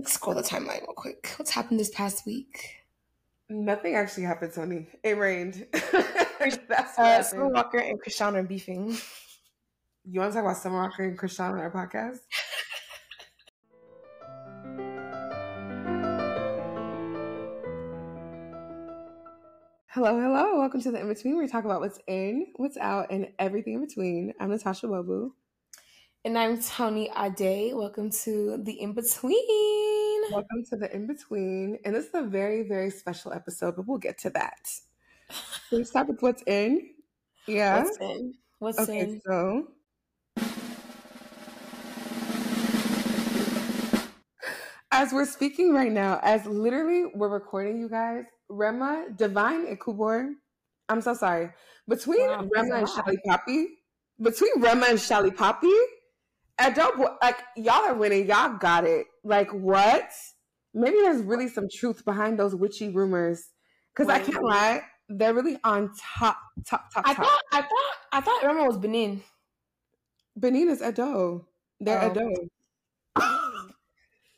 Let's scroll the timeline real quick. What's happened this past week? Nothing actually happened, Tony. It rained. That's uh, Summer Walker and Christian are beefing. You want to talk about Summer Walker and Christian on our podcast? Hello, hello. Welcome to the In Between, where we talk about what's in, what's out, and everything in between. I'm Natasha Bobu. And I'm Tony Ade. Welcome to the In Between. Welcome to the In Between. And this is a very, very special episode, but we'll get to that. We start with what's in? Yeah. What's in? What's okay, in? So as we're speaking right now, as literally we're recording, you guys, Rema, Divine, and Kubor. I'm so sorry. Between wow, Rema and Shelly Poppy, between Rema and Shallipopi, I don't like y'all are winning. Y'all got it. Like what? Maybe there's really some truth behind those witchy rumors. Because I can't lie, they're really on top, top, top. I top. thought, I thought, I thought Rema was Benin. Benin is Edo. They're oh. Edo.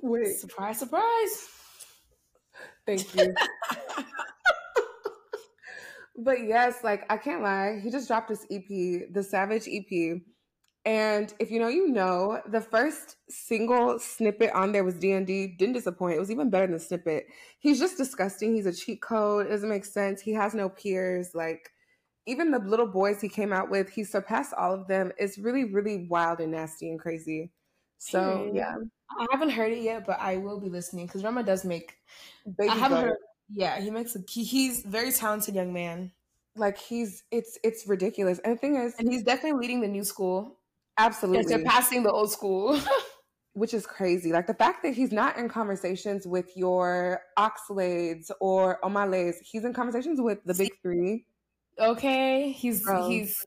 Wait. Surprise, surprise. Thank you. but yes, like I can't lie, he just dropped his EP, the Ravage EP. And if you know, you know, the first single snippet on there was DND. Didn't disappoint. It was even better than the snippet. He's just disgusting. He's a cheat code. It doesn't make sense. He has no peers. Like, even the little boys he came out with, he surpassed all of them. It's really, really wild and nasty and crazy. So, yeah. I haven't heard it yet, but I will be listening because Rema does make. Baby I haven't heard. Yeah, he makes a. He, he's very talented young man. Like he's it's it's ridiculous. And the thing is, and he's definitely leading the new school. Absolutely. They're surpassing the old school. Which is crazy. Like the fact that he's not in conversations with your Oxlades or Omah Lays, he's in conversations with the big three. Okay. He's he's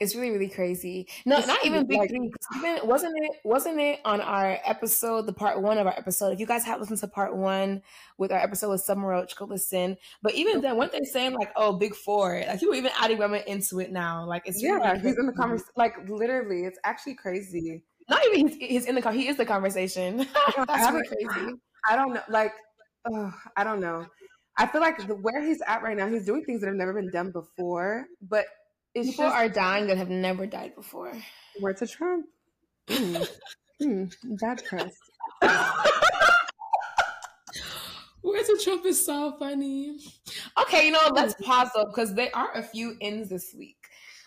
it's really really crazy. No, it's not even big like, three. Even wasn't it wasn't it on our episode, the part one of our episode? If you guys have listened to part one with our episode with Summer Roach, go listen. But even then, weren't they saying like, "Oh, big four? Like you were even adding women into it now. Like it's yeah, really he's in the conversation. Like literally, it's actually crazy. Not even he's, he's in the car, he is the conversation. That's really crazy. I don't know. Like, oh, I don't know. I feel like the, where he's at right now, he's doing things that have never been done before. But it's People just, are dying that have never died before. Where to Trump? Mm. mm, bad press. Where's the Trump is so funny. Okay, you know, let's pause though because there are a few ins this week.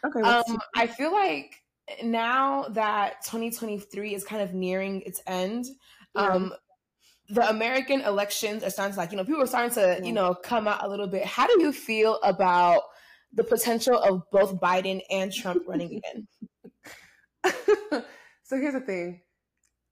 Okay. Um, I feel like now that 2023 is kind of nearing its end, yeah. um, the American elections are starting to like, you know, people are starting to, yeah. you know, come out a little bit. How do you feel about the potential of both Biden and Trump running again? so here's the thing.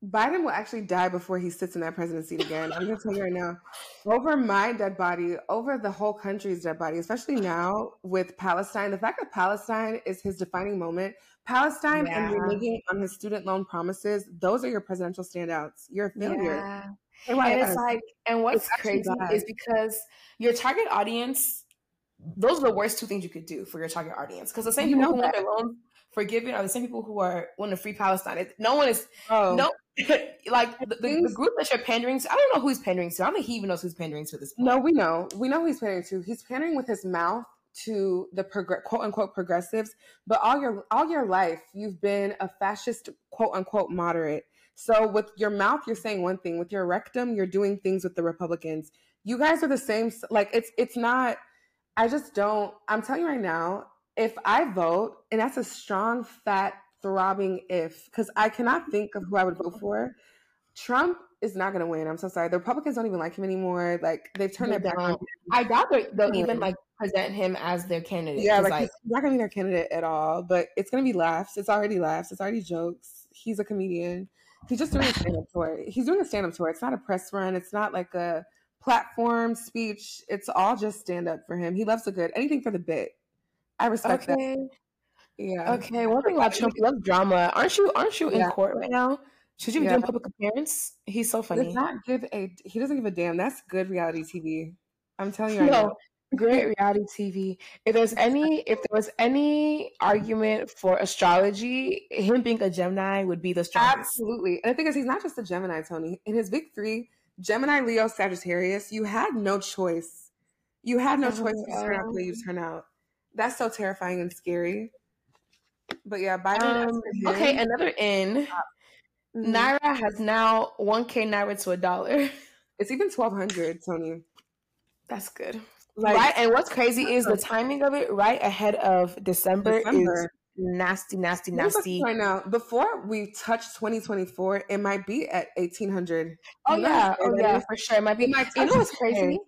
Biden will actually die before he sits in that presidency again. I'm going to tell you right now. Over my dead body, over the whole country's dead body, especially now with Palestine, the fact that Palestine is his defining moment, Palestine yeah. and reneging on his student loan promises, those are your presidential standouts. You're a failure. Yeah. And it's like, and what's crazy is because your target audience those are the worst two things you could do for your target audience. Because the same you people who want their loans forgiven are the same people who are wanting to free Palestine. No one is oh. no like the, the, the, group that you're pandering to. I don't know who he's pandering to. I don't think he even knows who's pandering to this. Point. No, we know. We know who he's pandering to. He's pandering with his mouth to the prog- quote unquote progressives. But all your all your life, you've been a fascist quote unquote moderate. So with your mouth, you're saying one thing. With your rectum, you're doing things with the Republicans. You guys are the same. Like it's it's not I just don't. I'm telling you right now, if I vote, and that's a strong, fat, throbbing if, because I cannot think of who I would vote for. Trump is not going to win. I'm so sorry. The Republicans don't even like him anymore. Like they've turned their back on. I doubt they'll even like present him as their candidate. Yeah, like, like, he's not going to be their candidate at all. But it's going to be laughs. It's already laughs. It's already jokes. He's a comedian. He's just doing a stand up tour. He's doing a stand up tour. It's not a press run. It's not like a platform, speech. It's all just stand up for him. He loves a good anything for the bit. I respect okay. that. Yeah. Okay. One thing about Trump, he loves drama. Aren't you? Aren't you in yeah. court right now? Should you be yeah. doing public appearance? He's so funny. Does not give a. He doesn't give a damn. That's good reality TV. I'm telling you. Right no. Now. Great reality TV. If there's any, if there was any argument for astrology, him being a Gemini would be the strongest. Absolutely. And the thing is, he's not just a Gemini, Tony. In his big three, Gemini, Leo, Sagittarius, you had no choice. You had no choice to turn out the way you turn out. That's so terrifying and scary. But yeah, Biden. Um, okay, another in. Mm-hmm. Naira has now 1K Naira to a dollar. It's even 1200, Tony. That's good. Like, right, and what's crazy is the timing of it right ahead of December, December. is nasty, nasty, nasty. Right now, before we touch 2024, it might be at 1800. Oh yeah, oh yeah, for sure. It might be. It might you know what's crazy?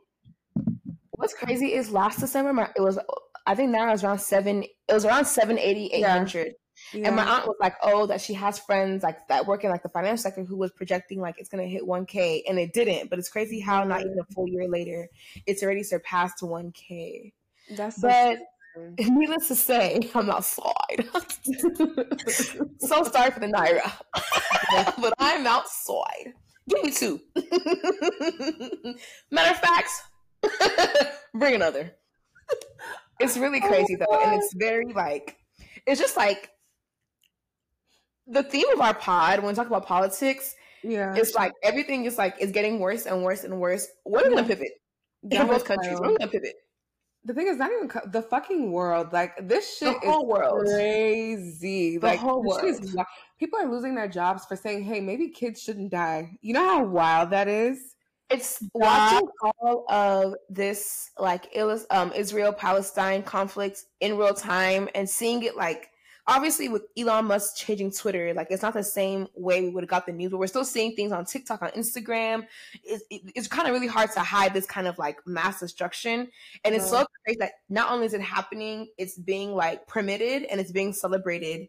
What's crazy is last December, it was I think now it's around seven. It was around 780, 800. Yeah. Yeah. And my aunt was like, "Oh, that she has friends like that work in like the financial sector who was projecting like it's gonna hit 1K, and it didn't. But it's crazy how not even a full year later, it's already surpassed 1K. That's but so needless to say, I'm outside. so sorry for the naira, but I'm outside. Give me two. Matter of fact, bring another. It's really crazy oh, though, and it's very like it's just like the theme of our pod when we talk about politics. Yeah, it's like everything is like is getting worse and worse and worse. What are we gonna pivot in both countries? What are we gonna pivot? The thing is, not even the fucking world. Like this shit the whole is world. crazy. The like whole world. Is, people are losing their jobs for saying, "Hey, maybe kids shouldn't die." You know how wild that is. It's watching all of this like um, Israel Palestine conflict in real time and seeing it like obviously with Elon Musk changing Twitter, like it's not the same way we would have got the news, but we're still seeing things on TikTok, on Instagram. It's, it's kind of really hard to hide this kind of like mass destruction. And it's so crazy that not only is it happening, it's being like permitted and it's being celebrated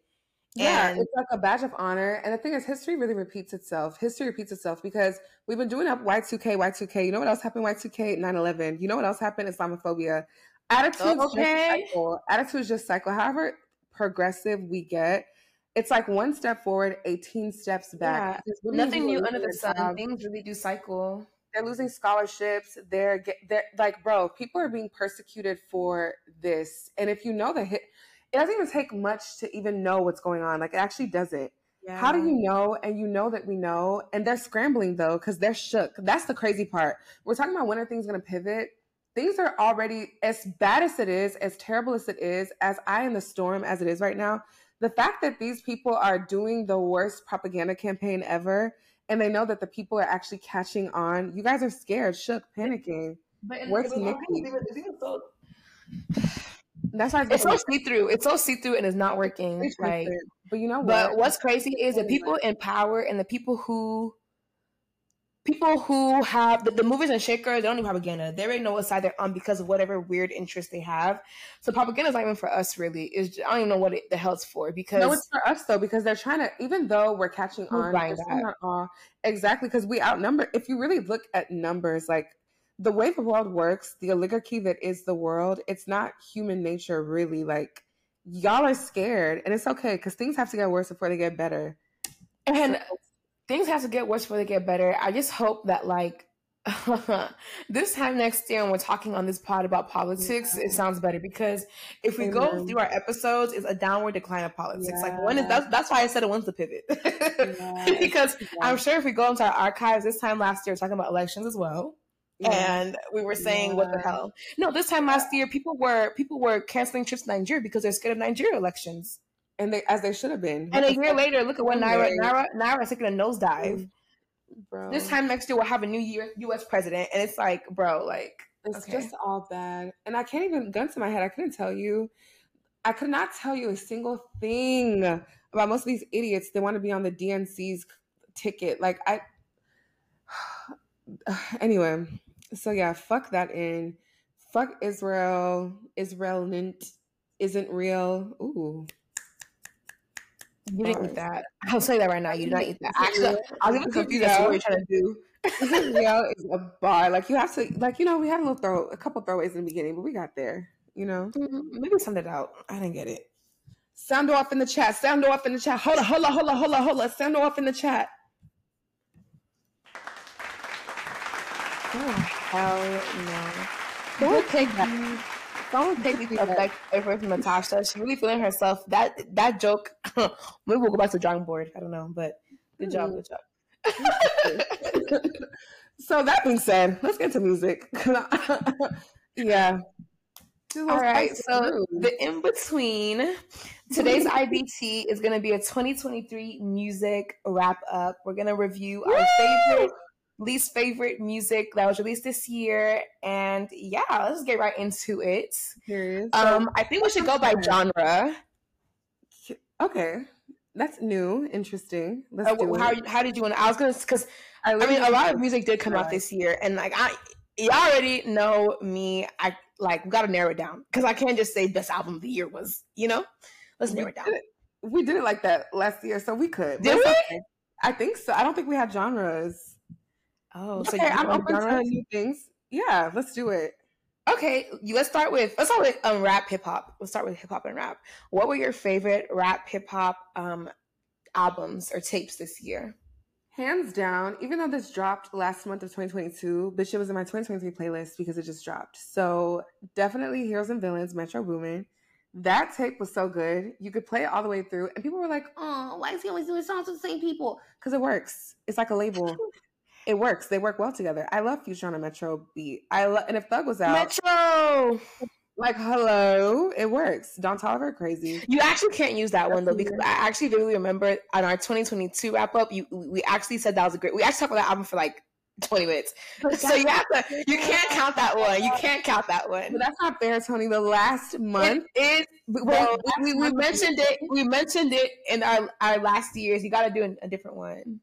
yeah, and it's like a badge of honor. And the thing is, history really repeats itself. History repeats itself because we've been doing up Y2K, Y2K. You know what else happened? Y2K, 9 11. You know what else happened? Islamophobia. Attitudes okay. just cycle. Attitudes just cycle. However progressive we get, it's like one step forward, 18 steps back. Yeah. Nothing new under the sun. Job. Things really do cycle. They're losing scholarships. They're, get, they're like, bro, people are being persecuted for this. And if you know the hit, it doesn't even take much to even know what's going on. Like it actually doesn't. Yeah. How do you know? And you know that we know. And they're scrambling though, because they're shook. That's the crazy part. We're talking about when are things going to pivot. Things are already as bad as it is, as terrible as it is, as I in the storm as it is right now. The fact that these people are doing the worst propaganda campaign ever, and they know that the people are actually catching on. You guys are scared, shook, panicking. But Where's Nikki? That's why it's so see through. It's so see through and it's not working. It's like, but you know what? But what's crazy is the people in power and the people who people who have the, the movies and shakers, they don't need propaganda. They already know what side they're on because of whatever weird interest they have. So propaganda is not even for us, really. Is I don't even know what it, the hell's for because no, it's for us though because they're trying to. Even though we're catching on, not on exactly because we outnumber. If you really look at numbers, like the way the world works, the oligarchy that is the world, it's not human nature really. Like y'all are scared, and it's okay because things have to get worse before they get better. And things have to get worse before they get better. I just hope that like this time next year when we're talking on this pod about politics, yeah. it sounds better because if we Amen. go through our episodes, it's a downward decline of politics. Yeah. Like when is that's that's why I said it when's the pivot. yeah. because I'm sure if we go into our archives this time last year talking about elections as well and we were saying what the hell no this time last year people were people were canceling trips to nigeria because they're scared of nigeria elections and they as they should have been and a year later look at what naira naira naira is taking a nosedive bro this time next year we'll have a new year us president and it's like bro like it's okay. just all bad and i can't even gun to my head i couldn't tell you i could not tell you a single thing about most of these idiots they want to be on the dnc's ticket like i anyway so yeah, fuck that in. Fuck Israel. Israel isn't real. Ooh. You didn't eat that. I'll say that right now. You did not eat that. Actually, I was even confused as to what you're trying to do. real is a bar. Like you have to, like you know, we had a little throw, a couple throwaways in the beginning, but we got there. You know, mm-hmm. maybe send it out. I didn't get it. Sound off in the chat. Sound off in the chat. Hold on, hold on, hold on, hold on, hold on. Sound off in the chat. Oh hell no! Don't take that. Don't take the effect away from Natasha. She's really feeling herself. That that joke. maybe we'll go back to the drawing board. I don't know, but good job, mm. good job. So that being said, let's get to music. yeah. All right. So the in between today's IBT is going to be a 2023 music wrap up. We're going to review our favorite, least favorite music that was released this year, and yeah, let's get right into it. Um, I think we should go by genre. Okay, that's new, interesting. Let's uh, do how, it. how did you want? I was gonna because I, I mean a lot of music did come out this year, and like I you already know me. I like we got to narrow it down because I can't just say best album of the year was. You know, let's we narrow it down. It, we did it like that last year, so we could. Did we? Okay. I think so. I don't think we had genres. Oh, okay, so I'm open to new things. Yeah, let's do it. Okay, let's start with let's start with um rap hip hop. Let's start with hip hop and rap. What were your favorite rap hip hop um albums or tapes this year? Hands down, even though this dropped last month of 2022, but shit was in my 2023 playlist because it just dropped. So definitely Heroes and Villains, Metro Boomin. That tape was so good. You could play it all the way through, and people were like, "Oh, why is he always doing songs with the same people?" Because it works. It's like a label. it works. They work well together. I love Future on a Metro beat. I love, and if Thug was out, Metro. Like, hello, it works. Don Toliver, crazy. You actually can't use that one though because I actually vividly remember on our 2022 wrap up, you we actually said that was a great. We actually talked about that album for like 20 minutes. So you have to, you can't count that one. You can't count that one. But that's not fair, Tony. The last month it is. Well, we, we mentioned it. We mentioned it in our our last years. You got to do a different one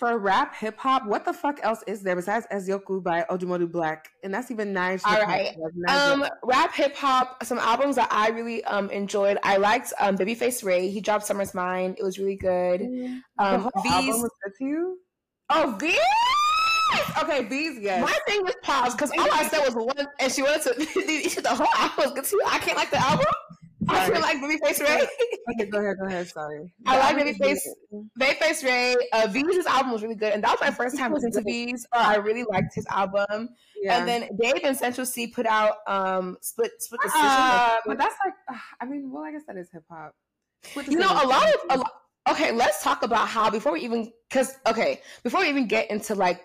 for rap hip hop, what the fuck else is there besides Eziokwu by Odumodu Black? And that's even nice. All right. Um, rap hip hop, some albums that I really um enjoyed. I liked um Babyface Ray. He dropped Summer's Mind. It was really good. Mm. Um, the album was good to you? Oh, Veeze. Okay, Veeze. Yes. My thing was pause because all I said was one, and she wanted to. the whole album was good to you. I can't like the album. I feel like Babyface Ray. okay, go ahead, go ahead. Sorry. I like Babyface. Babyface Ray. Uh, Veeze album was really good, and that was my first time listening to Veeze. I really liked his album. Yeah. And then Dave and Central Cee put out um split split decision. Uh, but that's like, uh, I mean, well, I guess that is hip hop. You know, a lot of a lot. Okay, let's talk about how before we even because okay before we even get into like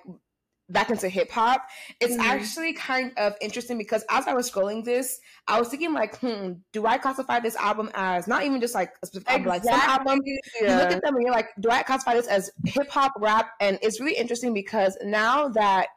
back into hip hop, it's mm-hmm. actually kind of interesting because as I was scrolling this, I was thinking like, hmm, do I classify this album as not even just like a specific exactly. album, like some album? Yeah. You look at them and you're like, do I classify this as hip hop, rap? And it's really interesting because now that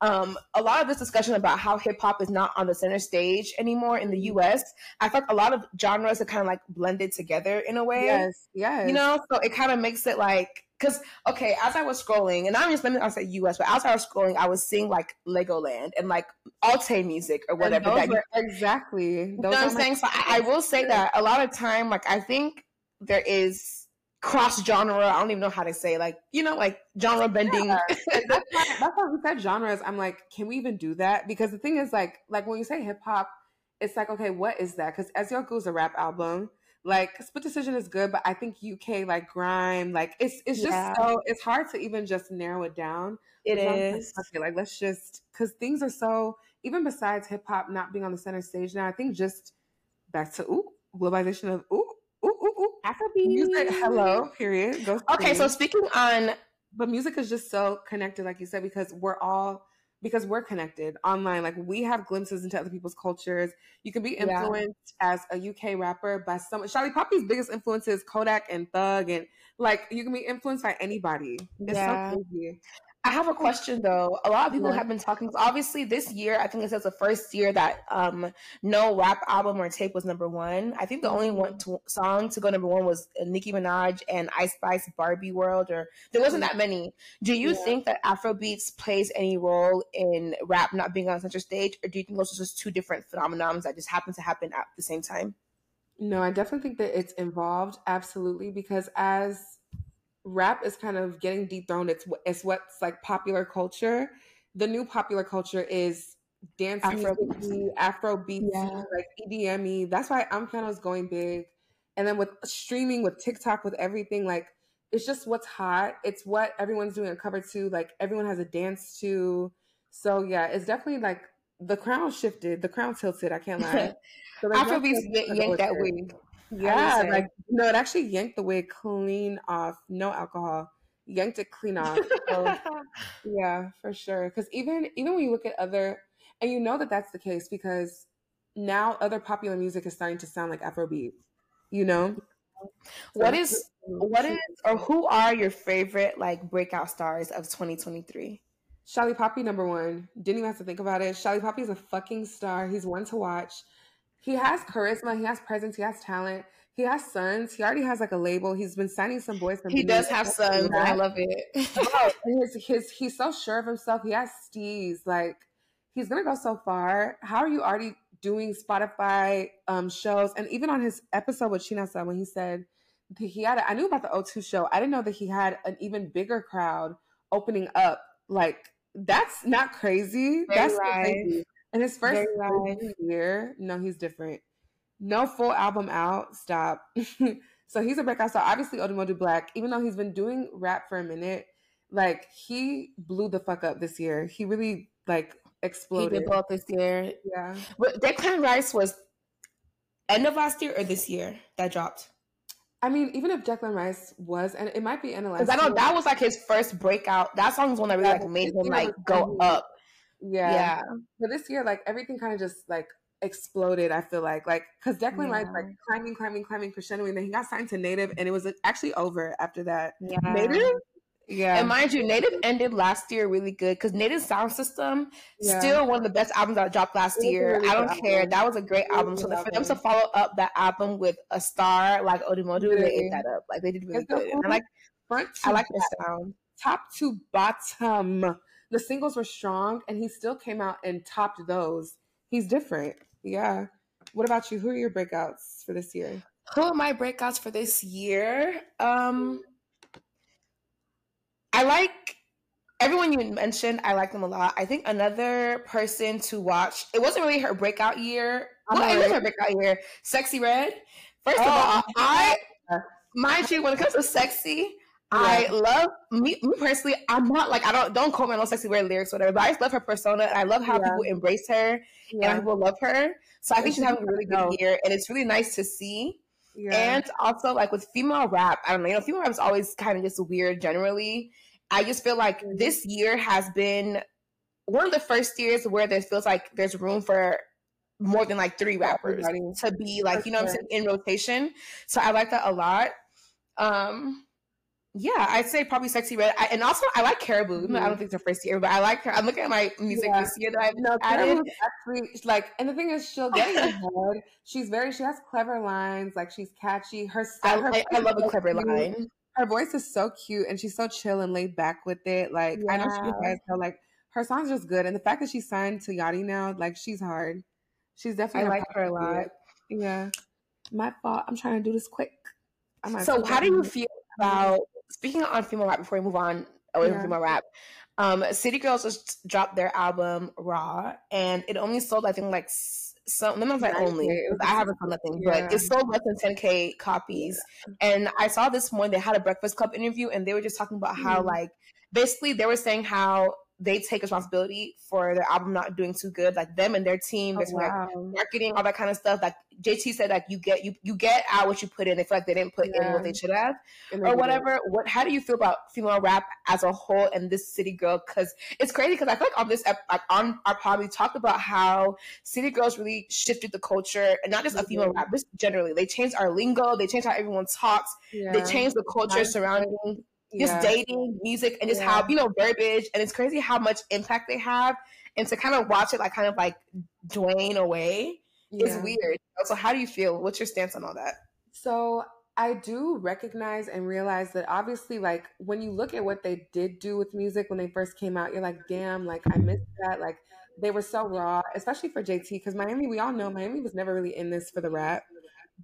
um, a lot of this discussion about how hip hop is not on the center stage anymore in the mm-hmm. US, I felt a lot of genres are kind of like blended together in a way. Yes, yes. You know, so it kind of makes it like because okay, as I was scrolling, and I'm just let me I'll say US, but as I was scrolling, I was seeing like Legoland and like Alte music or whatever. That were, exactly. Those you know what I'm saying? So I, I, will say that a lot of time, like I think there is cross genre. I don't even know how to say like you know like genre bending. Yeah. that's, why, that's why we said genres. I'm like, can we even do that? Because the thing is like like when you say hip hop, it's like okay, what is that? Because Eziokwu is a rap album like split decision is good but i think uk like grime like it's it's just yeah. so it's hard to even just narrow it down It is. like, okay like let's just because things are so even besides hip-hop not being on the center stage now i think just back to ooh globalization of ooh ooh ooh ooh Afrobeat. music hello period Go okay so speaking on but music is just so connected like you said because we're all because we're connected online. Like we have glimpses into other people's cultures. You can be influenced yeah. as a UK rapper by someone. Shallipopi's biggest influences Kodak and Thug, and like you can be influenced by anybody. It's yeah. so crazy. I have a question though. A lot of people yeah. have been talking. Obviously, this year I think it says the first year that um, no rap album or tape was number one. I think the only one to, song to go number one was Nicki Minaj and Ice Spice Barbie World, or there wasn't that many. Do you yeah. think that Afrobeats plays any role in rap not being on center stage, or do you think those are just two different phenomenons that just happen to happen at the same time? No, I definitely think that it's involved. Absolutely, because as rap is kind of getting dethroned. It's it's what's like popular culture. The new popular culture is dance Afro music, Afro beats, yeah. like EDM. That's why Amapiano is going big. And then with streaming, with TikTok, with everything, like it's just what's hot. It's what everyone's doing a cover to. Like everyone has a dance to. So yeah, it's definitely like the crown shifted. The crown tilted. I can't lie. So Afrobeats yanked that wig. Yeah, like no, it actually yanked the wig clean off. No alcohol. yanked it clean off. So, yeah, for sure. Because even even when you look at other, and you know that that's the case because now other popular music is starting to sound like Afrobeat. You know. What is what is or who are your favorite like breakout stars of 2023? Shallipopi number one. Didn't even have to think about it. Shallipopi is a fucking star. He's one to watch. He has charisma. He has presence. He has talent. He has sons. He already has like a label. He's been signing some boys. From he does have sons. I love it. oh, his, his, he's so sure of himself. He has steez. Like he's gonna go so far. How are you already doing Spotify um, shows? And even on his episode with Chinasa, when he said he had, a, I knew about the O2 show. I didn't know that he had an even bigger crowd opening up. Like that's not crazy. Very that's crazy. And his first year, no, he's different no full album out. Stop. so he's a breakout star. Obviously, Odumodu Black, even though he's been doing rap for a minute, like he blew the fuck up this year. He really like exploded. He did blow up this year. Yeah. But Declan Rice was end of last year or this year that dropped. I mean, even if Declan Rice was, and it might be end of last. Because I know that was like his first breakout. That song was one that really like made him like go up. Yeah. Yeah. But this year, like everything kind of just like exploded. I feel like, like, because Declan yeah. Rice like climbing, climbing, climbing, crescendo, and then he got signed to Native, and it was actually over after that. Yeah. Native. Yeah. And mind you, Native ended last year really good because Native Sound System yeah. still one of the best albums that dropped last year. Really I don't care. Album. That was a great album. So for them to follow up that album with a star like Odumodu, really? they ate that up. Like they did really good. And I like front. I like the sound. Top to bottom, the singles were strong, and he still came out and topped those. He's different. Yeah. What about you? Who are your breakouts for this year? Who are my breakouts for this year? Um, I like everyone you mentioned. I like them a lot. I think another person to watch. It wasn't really her breakout year. Well, it was her breakout year. Sexyy Red. First oh, of all, I mind you, when it comes to sexy, I love me, me, personally. I'm not like I don't don't quote me on Sexyy Red lyrics, whatever. But I just love her persona. And I love how people embrace her and people love her. So I think she's having a really good year, and it's really nice to see. And also, like with female rap, I don't know. You know, female rap is always kind of just weird generally. I just feel like mm-hmm. this year has been one of the first years where there feels like there's room for more than like three rappers to be like, you know, what I'm saying in rotation. So I like that a lot. Um, yeah, I'd say probably Sexyy Red, I, and also I like Karrahbooo. Mm-hmm. I don't think it's her first year, but I like her. I'm looking at my music yeah. this year that I've no, added. Actually, like, and the thing is, she'll get in your head. She's very, she has clever lines. Like, she's catchy. Her style, her I, I love a clever cute. line. Her voice is so cute, and she's so chill and laid back with it. Like, yeah. I know she guys know, like, her song's are just good, and the fact that she's signed to Yachty now, like, she's hard. She's definitely. I like her a lot. Yeah, my fault. I'm trying to do this quick. So, how do you feel about speaking on female rap before we move on away yeah. from female rap, um, City Girls just dropped their album Raw, and it only sold I think like some. No, like only. I haven't found nothing, yeah. but it sold less than 10k copies. Yeah. And I saw this morning they had a Breakfast Club interview, and they were just talking about how mm. like basically they were saying how they take responsibility for their album not doing too good, like them and their team, oh, wow. like marketing, all that kind of stuff. Like JT said, like you get you you get out what you put in. They feel like they didn't put yeah. in what they should have, or whatever. What? How do you feel about female rap as a whole and this City Girl? Because it's crazy. Because I feel like on this like on our pod we talked about how City Girls really shifted the culture, and not just mm-hmm. a female rap, just generally. They changed our lingo. They changed how everyone talks. Yeah. They changed the culture surrounding just dating, music, and just yeah. how you know verbiage, and it's crazy how much impact they have, and to kind of watch it like kind of like drain away yeah. is weird. So, how do you feel? What's your stance on all that? So, I do recognize and realize that obviously, like when you look at what they did do with music when they first came out, you're like, damn, like I missed that. Like they were so raw, especially for JT, because Miami, we all know Miami was never really in this for the rap.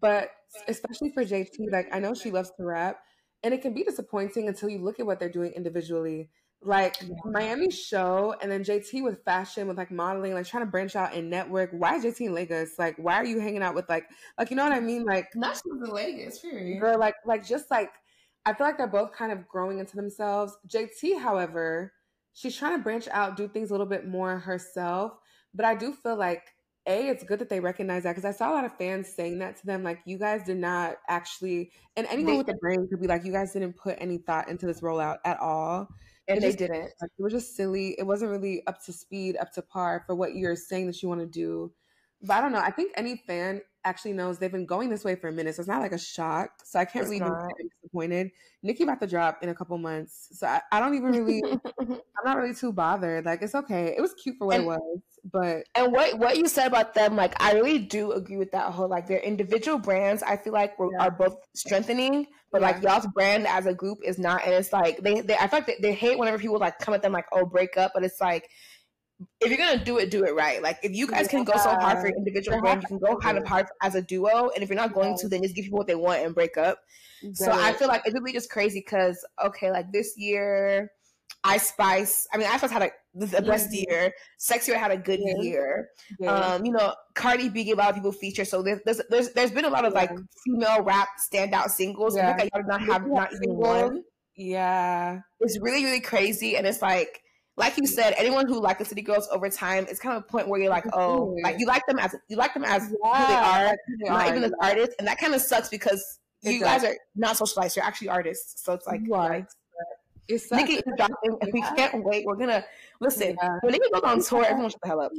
But especially for JT, like I know she loves to rap, and it can be disappointing until you look at what they're doing individually. Like yeah. Miami show and then JT with fashion, with like modeling, like trying to branch out and network. Why is JT in Lagos? Like, why are you hanging out with like, like you know what I mean? Like, not just in Lagos, period. Girl, like, like just like, I feel like they're both kind of growing into themselves. JT, however, she's trying to branch out, do things a little bit more herself. But I do feel like a it's good that they recognize that because I saw a lot of fans saying that to them, like you guys did not actually, and anyone with a brain could be like, you guys didn't put any thought into this rollout at all. And it they just, didn't. Like, it was just silly. It wasn't really up to speed, up to par for what you're saying that you want to do. But I don't know. I think any fan actually knows they've been going this way for a minute, so it's not like a shock. So I can't it's really not. be disappointed. Nicki about to drop in a couple months, so I, I don't even really. I'm not really too bothered. Like it's okay. It was cute for what and, it was, but and what what you said about them, like I really do agree with that whole like their individual brands. I feel like yeah. are both strengthening, but yeah. like y'all's brand as a group is not. And it's like they, they I feel like they, they hate whenever people like come at them like oh break up, but it's like if you're gonna do it, do it right. Like if you guys can go so hard for your individual brand, you can go kind of hard as a duo. And if you're not going to, then just give people what they want and break up. So I feel like it's really just crazy because okay, like this year, Ice Spice. I mean, Ice Spice had a the best year. Sexier had a good yeah. year. Yeah. Um, you know, Cardi B gave a lot of people features. So there's there's there's, there's been a lot of like female rap standout singles. Yeah. I y'all not have not even one. Yeah, it's really really crazy, and it's like like you said, anyone who likes the City Girls over time, it's kind of a point where you're like, mm-hmm. oh, like you like them as you like them as yeah, who they are, they not are. even as artists, and that kind of sucks because it you does. guys are not socialized; you're actually artists. So it's like, right. It's Nicki is dropping, and we can't wait. We're gonna listen. Yeah. When Nicki goes on tour, everyone shut the hell up.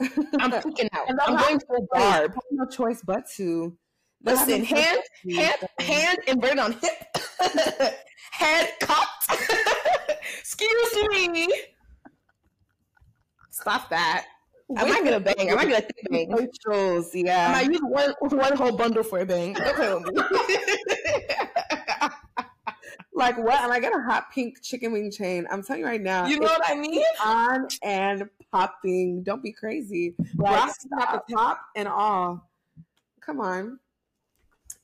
I'm freaking out. I'm going full garb. No choice but to listen. Hand, hand, hand inverted on hip. Head cocked. Excuse me. Stop that. I might get a bang. I might get a thick bang. Socials, yeah. I might use one one whole bundle for a bang. Okay like what? Am I get a hot pink chicken wing chain? I'm telling you right now. You know what I mean? On and popping. Don't be crazy. Like, at the top and all. Come on.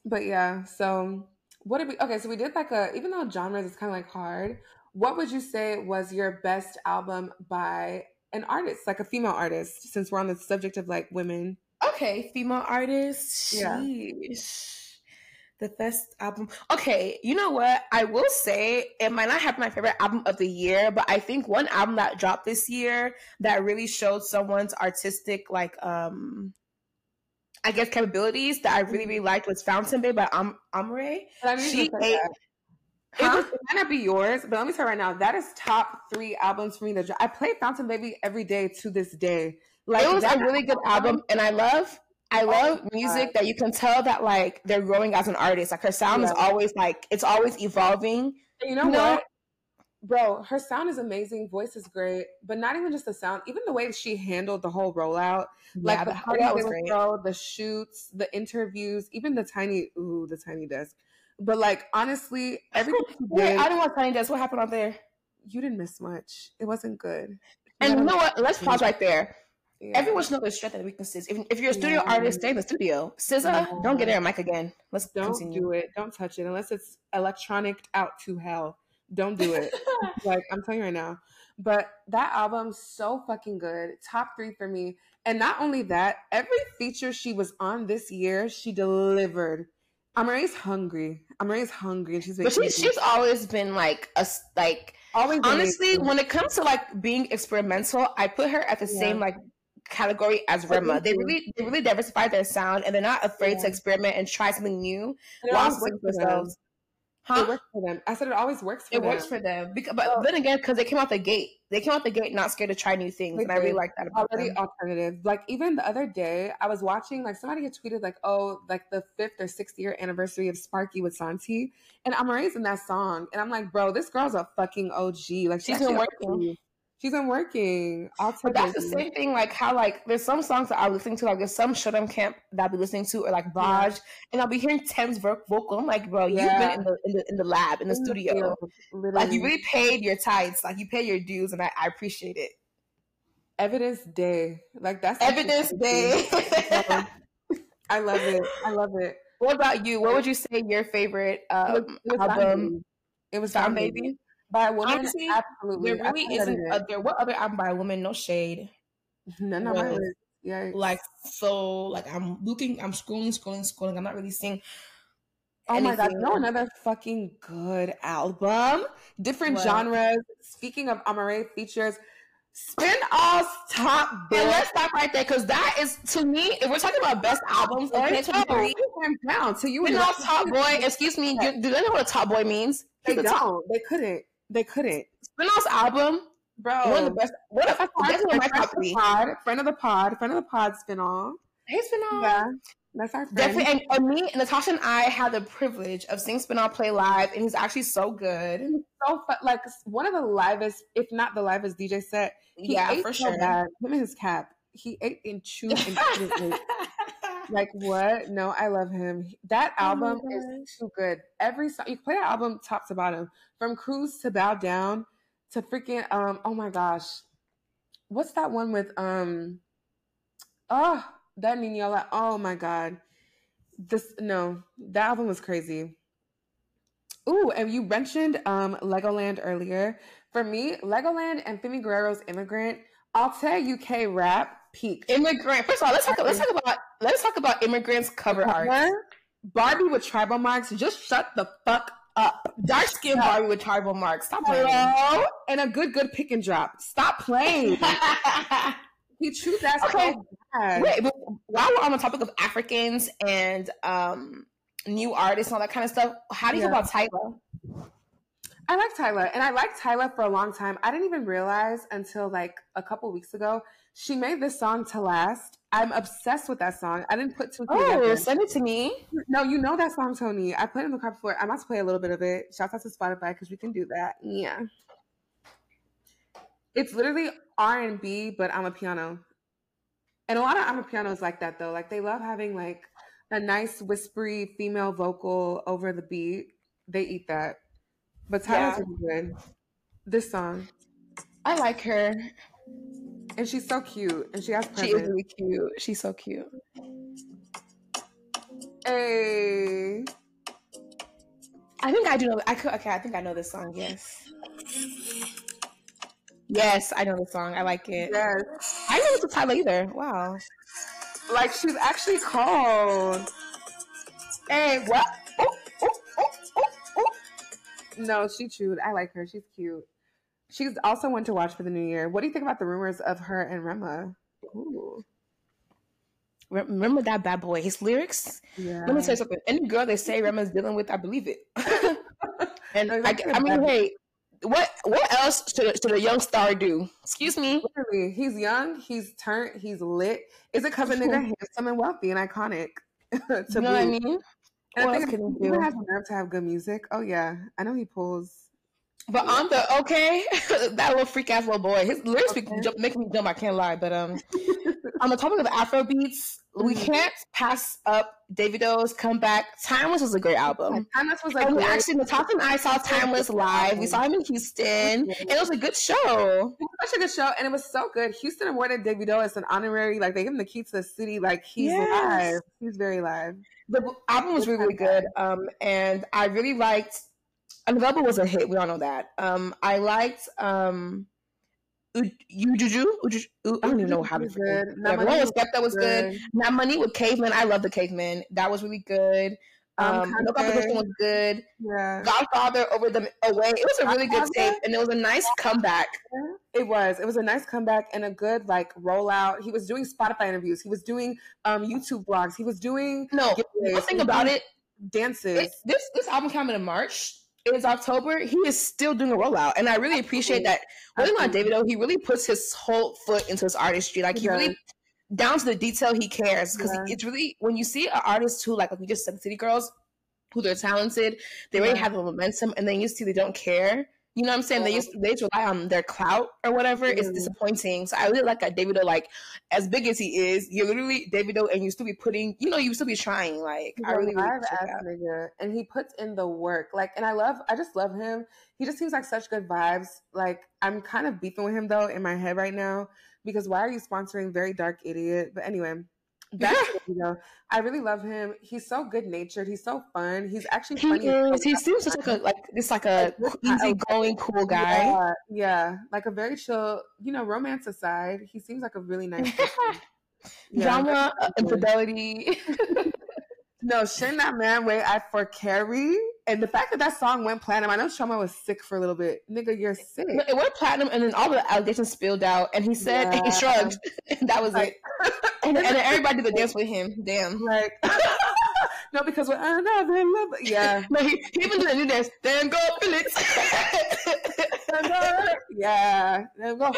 But yeah, so what did we okay, so we did like a even though genres is kind of like hard, what would you say was your best album by an artist, like a female artist, since we're on the subject of like women. Okay, female artist. Yeah. The best album. Okay, you know what? I will say it might not have my favorite album of the year, but I think one album that dropped this year that really showed someone's artistic like um I guess capabilities that I really really liked was Fountain Baby by Am- Amaarae. She ate, Huh? It, it, might not be yours, but let me tell you right now, that is top three albums for me. That I play Fountain Baby every day to this day. Like it was a really good album, and I love I oh love music that you can tell that like they're growing as an artist. Like her sound yeah. is always like it's always evolving. And you know, you know what? Bro, her sound is amazing, voice is great, but not even just the sound, even the way she handled the whole rollout. Yeah, like the party was great. Show, the shoots, the interviews, even the tiny ooh, the tiny desk. But like honestly, everything Wait, I didn't want Tiny Desk. What happened out there? You didn't miss much. It wasn't good. And you know what? Let's pause right there. Yeah. Everyone should know their strengths and weaknesses. If, if you're a studio yeah. artist, stay in the studio. SZA, no. don't get in a mic again. Let's don't continue. do it. Don't touch it unless it's electronic out to hell. Don't do it. like I'm telling you right now. But that album so fucking good. Top three for me. And not only that, every feature she was on this year, she delivered. Amaarae's hungry. Amaarae's hungry, and she's but she, she's always been like a like always. Honestly, when it comes to like being experimental, I put her at the yeah. same like category as Rema. They really they really diversify their sound, and they're not afraid yeah. to experiment and try something new while themselves. Huh? It works for them. I said it always works for them. it them. works for them. Because, but oh. then again, because they came out the gate, they came out the gate not scared to try new things, and I really like that about already them. alternative. Like even the other day, I was watching like somebody had tweeted like, "Oh, like the fifth or sixth year anniversary of Sparky with Santi," and Amaarae's in that song, and I'm like, "Bro, this girl's a fucking OG. Like she's been working." She's been working. But that's the same thing. Like how like there's some songs that I'm listening to. Like there's some Show Dem Camp that I'll be listening to, or like Baj, yeah. and I'll be hearing Tems vocal. I'm like, bro, yeah. you've been in the, in the in the lab in the studio. Like you really paid your tithes. Like you pay your dues, and I, I appreciate it. Evidence Day, like that's Evidence Day. I love it. I love it. What about you? What would you say your favorite um, it was, it was album? It was Sound Baby. Baby by a woman. Honestly, absolutely. There really isn't. A, there. What other album by a woman? No shade. None of my Yeah. Like so. Like I'm looking. I'm scrolling, scrolling, scrolling. I'm not really seeing. Oh anything. my god! No, another fucking good album. Different what? genres. Speaking of Amaarae features, Spinall's top And let's stop right there because that is to me. If we're talking about best albums of 2023, down to you. Spinall's Top Boy. Excuse me. Do, do they know what a Top Boy means? They don't. Top. They couldn't. They couldn't. Spinall's album, bro. One of the best. What if that's my top three? Pod, friend of the pod, friend of the pod. Spinall. Hey, Spinall. Yeah. That's our friend. Definitely, and, and me, Natasha, and I had the privilege of seeing Spinall play live, and he's actually so good. He's so fun. Like one of the livest, if not the livest DJ set. He yeah, for so sure. Bad. Him and his cap. He ate and chewed and like what? No, I love him. That oh album oh is too good. Every song you play that album top to bottom, from Cruise to Bow Down to freaking um. Oh my gosh, what's that one with um? Oh, that Ninola. Oh my god, this no, that album was crazy. Ooh, and you mentioned um Legoland earlier. For me, Legoland and Femi Guerrero's Immigrant, I'll tell UK rap peak. Immigrant. First of all, let's talk. Let's talk about. Let's talk about immigrants cover art. Barbie with tribal marks. Just shut the fuck up. Dark skin Barbie with tribal marks. Stop playing. Hello? And a good, good pick and drop. Stop playing. he chewed that okay. so bad. Wait, but while we're on the topic of Africans and um, new artists and all that kind of stuff, how do you yeah. feel about Tyla? I like Tyla, and I liked Tyla for a long time. I didn't even realize until like a couple weeks ago she made this song to last. I'm obsessed with that song. I didn't put two. Oh, send it to me. No, you know that song, Tony. I played it in the car before. I'm about to play a little bit of it. Shout out to Spotify because we can do that. Yeah. It's literally R and B, but Amapiano. And a lot of Amapianos like that though. Like they love having like a nice whispery female vocal over the beat. They eat that. But Tyla's yeah. really good. This song. I like her. And she's so cute. And she has presence. She is really cute. She's so cute. Hey. I think I do know. I could. Okay, I think I know this song. Yes. Yes, I know the song. I like it. Yes. I know it's a Tyla either. Wow. Like she's actually called. Hey, what? Oh, oh, oh, oh, oh. no, she chewed. I like her. She's cute. She's also one to watch for the new year. What do you think about the rumors of her and Rema? Ooh. Remember that bad boy? His lyrics. Yeah. Let me tell you something. Any girl they say Rema's dealing with, I believe it. and oh, I, I mean, hey, what what else should, should a young star do? Excuse me. Literally, he's young. He's turned. He's lit. Is a cousin nigga handsome and wealthy and iconic? to you know what I mean? And what I think he even has nerve to have good music. Oh yeah, I know he pulls but on the okay, that little freak ass little boy, his lyrics okay. jump, make me jump. I can't lie, but um, on the topic of Afro beats, mm-hmm. we can't pass up Davido's comeback. Timeless was a great album. Timeless was like and we actually Natasha and I saw Timeless live. We saw him in Houston, and it was a good show. It was such a good show, and it was so good. Houston awarded Davido as an honorary, like they gave him the key to the city. Like he's yes. live. He's very live. The album was really, really good, um, and I really liked Unavailable was a hit. We all know that. Um, I liked um, Ujuju. I don't even know how to say it. Was that was good. good. Now Money with Cavemen. I love the Cavemen. That was really good. Um, no competition was good. Yeah. Godfather over the away. It was a really good tape, and it was a nice comeback. It was. It was a nice comeback and a good like rollout. He was doing Spotify interviews. He was doing um YouTube vlogs. He was doing no. The thing about it, dances. It, this this album came in March is October, he is still doing a rollout. And I really appreciate that. Whether not David though. he really puts his whole foot into his artistry. Like he really down to the detail he cares. Because yeah. it's really when you see an artist who like like we just said City Girls, who they're talented, they yeah. already have the momentum, and then you see they don't care. You know what I'm saying? They used to, they rely on their clout or whatever. Mm. It's disappointing. So I really like that Davido, like as big as he is, you're literally Davido, and you still be putting, you know, you still be trying. Like He's I really, really nigga, and he puts in the work. Like, and I love, I just love him. He just seems like such good vibes. Like I'm kind of beefing with him though in my head right now because why are you sponsoring Very Dark Idiot? But anyway, that's you know, I really love him. He's so good natured. He's so fun. He's actually he funny. Is. He seems just like a like this like a easy going cool guy. Yeah, yeah, like a very chill. You know, romance aside, he seems like a really nice. yeah, Drama, uh, infidelity. no, shouldn't that man wait I for Carrie And the fact that that song went platinum, I know Trauma was sick for a little bit. Nigga, you're sick. It went platinum, and then all the allegations spilled out, and he said, yeah. and he shrugged. and that was it. and, and then everybody did the dance with him. Damn. Like, no, because we're another love. Yeah. no, he, he even did a new dance. Then go, Felix. yeah. Then go,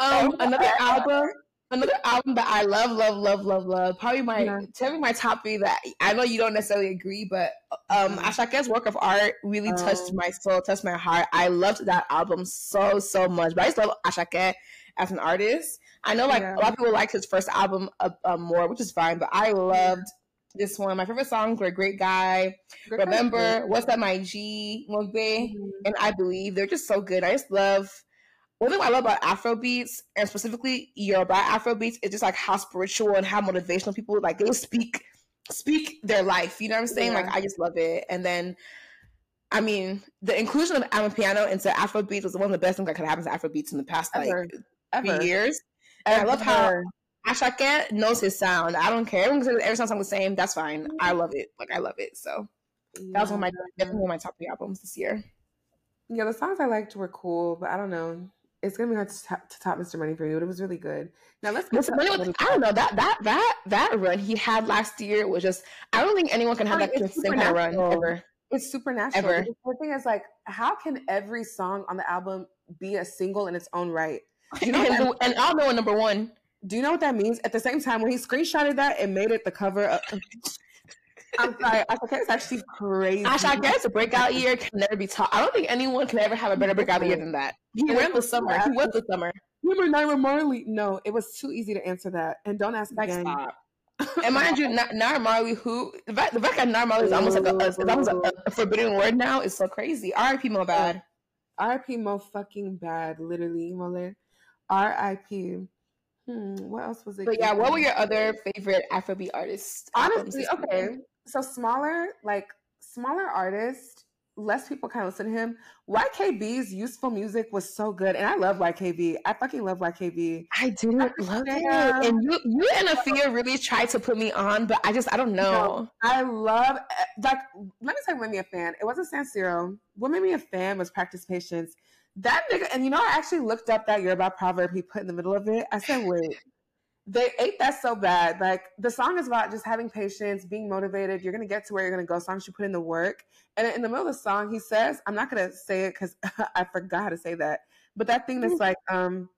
um, another album another album that I love, love, love, love, love. Probably my yeah. tell me my top three that I know you don't necessarily agree, but um mm-hmm. Work of art really oh. touched my soul, touched my heart. I loved that album so so much. But I just love Asake as an artist. I know like yeah. a lot of people like his first album uh, uh, more, which is fine, but I loved this one. My favorite songs were Great Guy, Remember, What's That My G, Mogbe, mm-hmm. and I Believe. They're just so good. I just love one thing I love about Afro beats and specifically Yoruba Afro beats is just like how spiritual and how motivational people like they speak speak their life. You know what I'm saying? Yeah. Like I just love it. And then I mean, the inclusion of Amapiano into Afro beats was one of the best things that could happen to Afro beats in the past like Ever. Ever. years. And Ever. I love how Asake knows his sound. I don't care. Everyone every song sounds the same. That's fine. I love it. Like I love it. So yeah. that was one of my definitely one of my top three albums this year. Yeah, the songs I liked were cool, but I don't know it's gonna be hard to top, to top Mr. Money for you, but it was really good. Now let's. Mr. Money was, I don't know that that that that run he had last year was just. I don't think anyone can have that same kind of run ever. It's supernatural. Ever. The thing is, like, how can every song on the album be a single in its own right? Do you know and, and I'll know number one. Do you know what that means? At the same time, when he screenshotted that and made it the cover of I'm sorry, Asake is actually crazy. Asake, a breakout year can never be taught. I don't think anyone can ever have a better breakout year than that. He went the summer. He was the summer. Remember Naira Marley? No, it was too easy to answer that. And don't ask like, again. Stop. and mind you, Naira Marley, who the fact, the fact that Naira Marley is almost like a, is almost a, a forbidden word now is so crazy. R.I.P. Mohbad. R.I.P. Mo fucking bad, literally, Mole. R.I.P. Hmm, what else was it? But yeah, what were your other favorite Afrobeat artists? Honestly, okay so smaller, like smaller artists, less people kind of listen to him. YKB's useful music was so good, and I love YKB. I fucking love YKB. I do I love it, and you, you and Afia really tried to put me on, but I just I don't know. No, I love eh, like let me tell you what made me a fan. It wasn't San Siro. What made me a fan was Practice Patience. That nigga, and you know, I actually looked up that Yoruba proverb he put in the middle of it. I said, wait they ate that so bad. Like the song is about just having patience, being motivated. You're gonna get to where you're gonna go. Songs you put in the work. And in the middle of the song, he says, "I'm not gonna say it because I forgot how to say that." But that thing that's mm. like, um,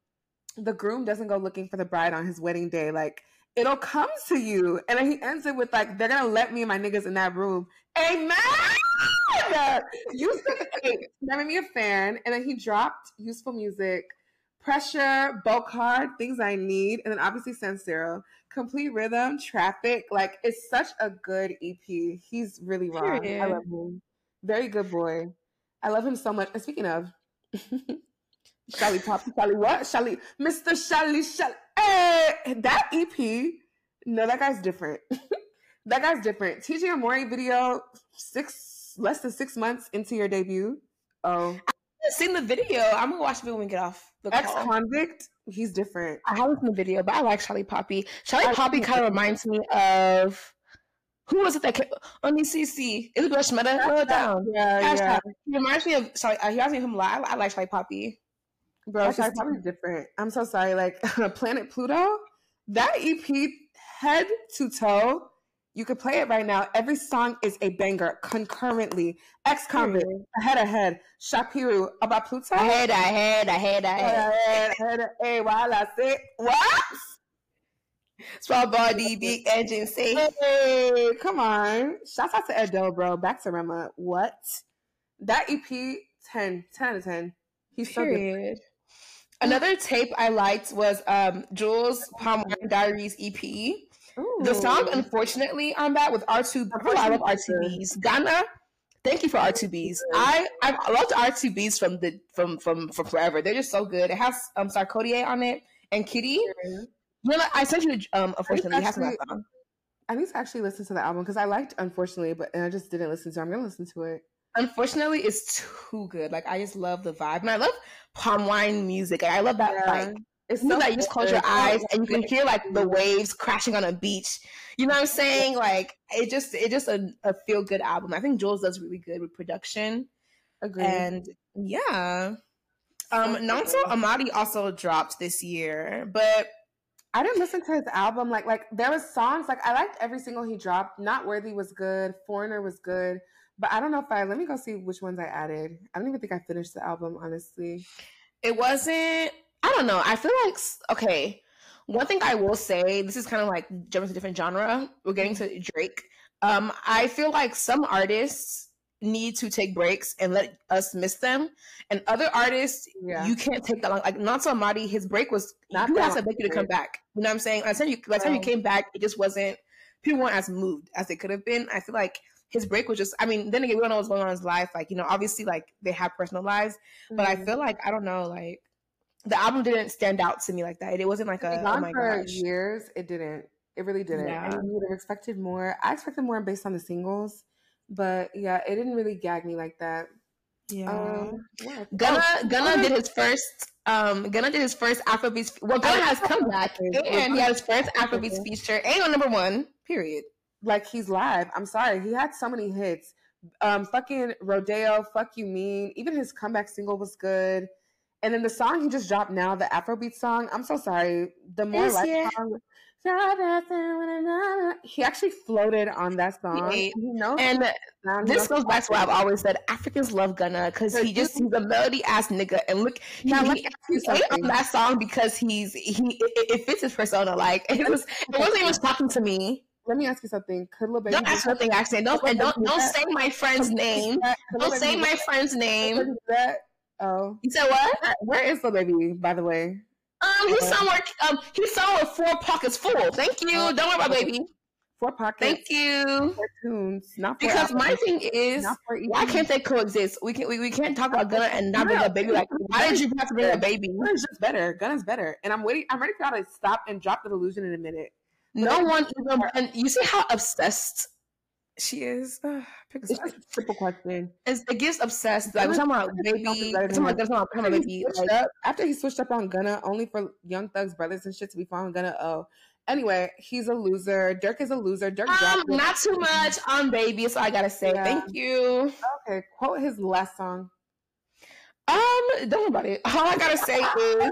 the groom doesn't go looking for the bride on his wedding day. Like it'll come to you. And then he ends it with like, "They're gonna let me and my niggas in that room." Amen. That made me a fan. And then he dropped useful music pressure, bulk hard, things I need, and then obviously San Siro. Complete rhythm, traffic. Like it's such a good EP. He's really wrong. Period. I love him. Very good boy. I love him so much. And speaking of Shelly Pop, Shelly what? Shelly, Mr. Shelly, Shelly. Hey, that EP. No, that guy's different. that guy's different. TJ Amori video, six less than six months into your debut. Oh, seen the video. I'm gonna watch the video when we get off the Ex convict. He's different. I haven't seen the video, but I like Shallipopi. Charlie Poppy kind of reminds me of who was it that came, on ECC? Isabel Schmetta? Slow down. Yeah, Hashtag. yeah. He reminds me of sorry. Uh, he reminds me of him. I, I like Shallipopi. Bro, Shallipopi's different. I'm so sorry. Like Planet Pluto, that EP head to toe you could play it right now. Every song is a banger concurrently. Ex convict, ahead, ahead. Shapiru, about Pluto. Ahead, ahead, ahead, ahead. Ahead, ahead, Hey, while I say, what? Small body, big engine, say. Hey, come on. Shout out to Edo, bro. Back to Rema. What? That EP, 10, 10 out of 10. He's Period. so good. Another tape I liked was um, Juls Palm Diaries EP. Ooh. The song, unfortunately, on that with R2. I love R2Bees. Ghana, thank you for R2Bees. I I've loved R2Bees from the from from from forever. They're just so good. It has um Sarkodie on it and Kitty. You know, I sent you um unfortunately it has that song. I need to actually listen to the album because I liked Unfortunately, but and I just didn't listen to it. I'm gonna listen to it. Unfortunately, it's too good. Like I just love the vibe. And I love palm wine music. I love that yeah. like It's so like you just close your eyes and you can hear like the waves crashing on a beach. You know what I'm saying? Like it just it just a, a feel good album. I think Juls does really good with production. Agreed. And yeah. Um Nonso Amadi also dropped this year, but I didn't listen to his album. Like like there was songs like I liked every single he dropped. Not Worthy was good. Foreigner was good. But I don't know if I let me go see which ones I added. I don't even think I finished the album, honestly. It wasn't I don't know. I feel like okay. One thing I will say, this is kind of like jumping to a different genre. We're getting to Drake. Um, I feel like some artists need to take breaks and let us miss them, and other artists yeah. you can't take that long. Like Amadi, his break was not you have to make you to come back. You know what I'm saying? By the time you, by the time you came back, it just wasn't. People weren't as moved as they could have been. I feel like his break was just. I mean, then again, we don't know what's going on in his life. Like you know, obviously, like they have personal lives, mm-hmm. but I mm-hmm. feel like I don't know, like the album didn't stand out to me like that. It wasn't like a oh my for gosh. years. It didn't. It really didn't. Yeah. I would have expected more. I expected more based on the singles, but yeah, it didn't really gag me like that. Yeah. Um, yeah. Gunna oh, Gunna did his first um Gunna did his first Afrobeats well Gunna has come back and he had his first Afrobeats feature and on number one, period. Like he's live. I'm sorry. He had so many hits. Um fucking Rodeo, Fuck You Mean. Even his comeback single was good. And then the song he just dropped now, the Afrobeat song, I'm so sorry. The more like song, he actually floated on that song. You know, and this goes back to what I've always said: Africans love Gunna because he just he's a melody ass nigga. And look, he, now, he, he on that song because he's he it, it, fits his persona. Like it was, it wasn't even talking to me. Let me ask you something. Could Lil Baby don't ask nothing. Actually, don't and don't don't say my friend's name. Don't say my friend's name. Oh, you said what? Where is the baby, by the way? Um, he's somewhere. Um, he's somewhere four pockets full. Thank you. Oh, Don't worry about baby. Four pockets. Thank you. Cartoons, not because my thing is why can't they coexist? We can we, we can't talk about Gunna and not bring a baby. Like why did you have to bring a baby? Gunna's just better. Gunna's better, and I'm waiting. I'm ready for y'all to stop and drop the delusion in a minute. No one even. And you see how obsessed she is. Uh, it's just a triple question. It's, it gets obsessed. Like we're talking about baby. Talking about, talking about baby. Like, up, after he switched up on Gunna, only for Young Thug's brothers and shit to be following Gunna. Oh, anyway, he's a loser. Durk is a loser. Durk. Um, not too much on baby. So I gotta say. Yeah. Thank you. Okay, quote his last song. Um, don't worry about it. All I gotta say is.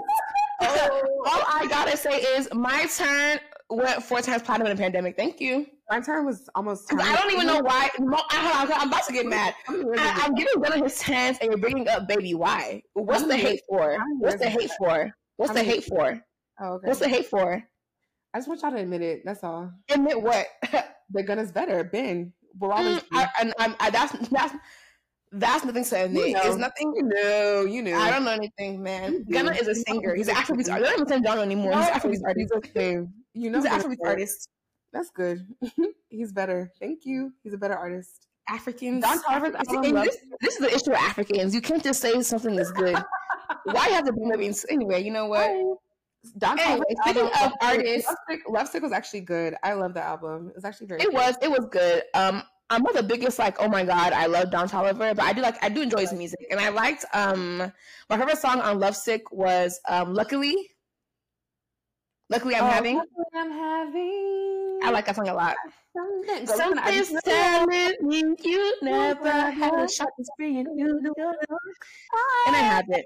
oh. All I gotta say is my turn went four times platinum in a pandemic. Thank you. My turn was almost. I don't even know why. I, am about to get mad. I, am getting done on his hands, and you're bringing up baby. Why? What's the hate for? What's the hate for? What's the hate for? Oh, okay. What's the hate for? I just want y'all to admit it. That's all. Admit what? the gun is better. Ben, we're always. Mm, I, and I'm, I, that's that's that's nothing to admit. You know. It's nothing. You know, you know. I don't know anything, man. Gunna is a singer. He's an Afrobeats artist. I don't even say genre anymore. He's an Afrobeats artist. Okay. You know, he's an Afrobeats artist. That's good. He's better. Thank you. He's a better artist. Africans. Don Toliver. This, this, is the issue with Africans. You can't just say something is good. Why have to be living? Anyway, you know what? Don anyway, speaking of artists, Lovesick, was actually good. I love the album. It was actually very. It good. was. It was good. Um, I'm not the biggest like, oh my god, I love Don Toliver, but I do like I do enjoy his music, and I liked um my favorite song on Lovesick was um Luckily. Luckily, I'm oh, having. Luckily I'm having. I like that song a lot. Something, Something's telling me you never had a shot to spree and you And I haven't.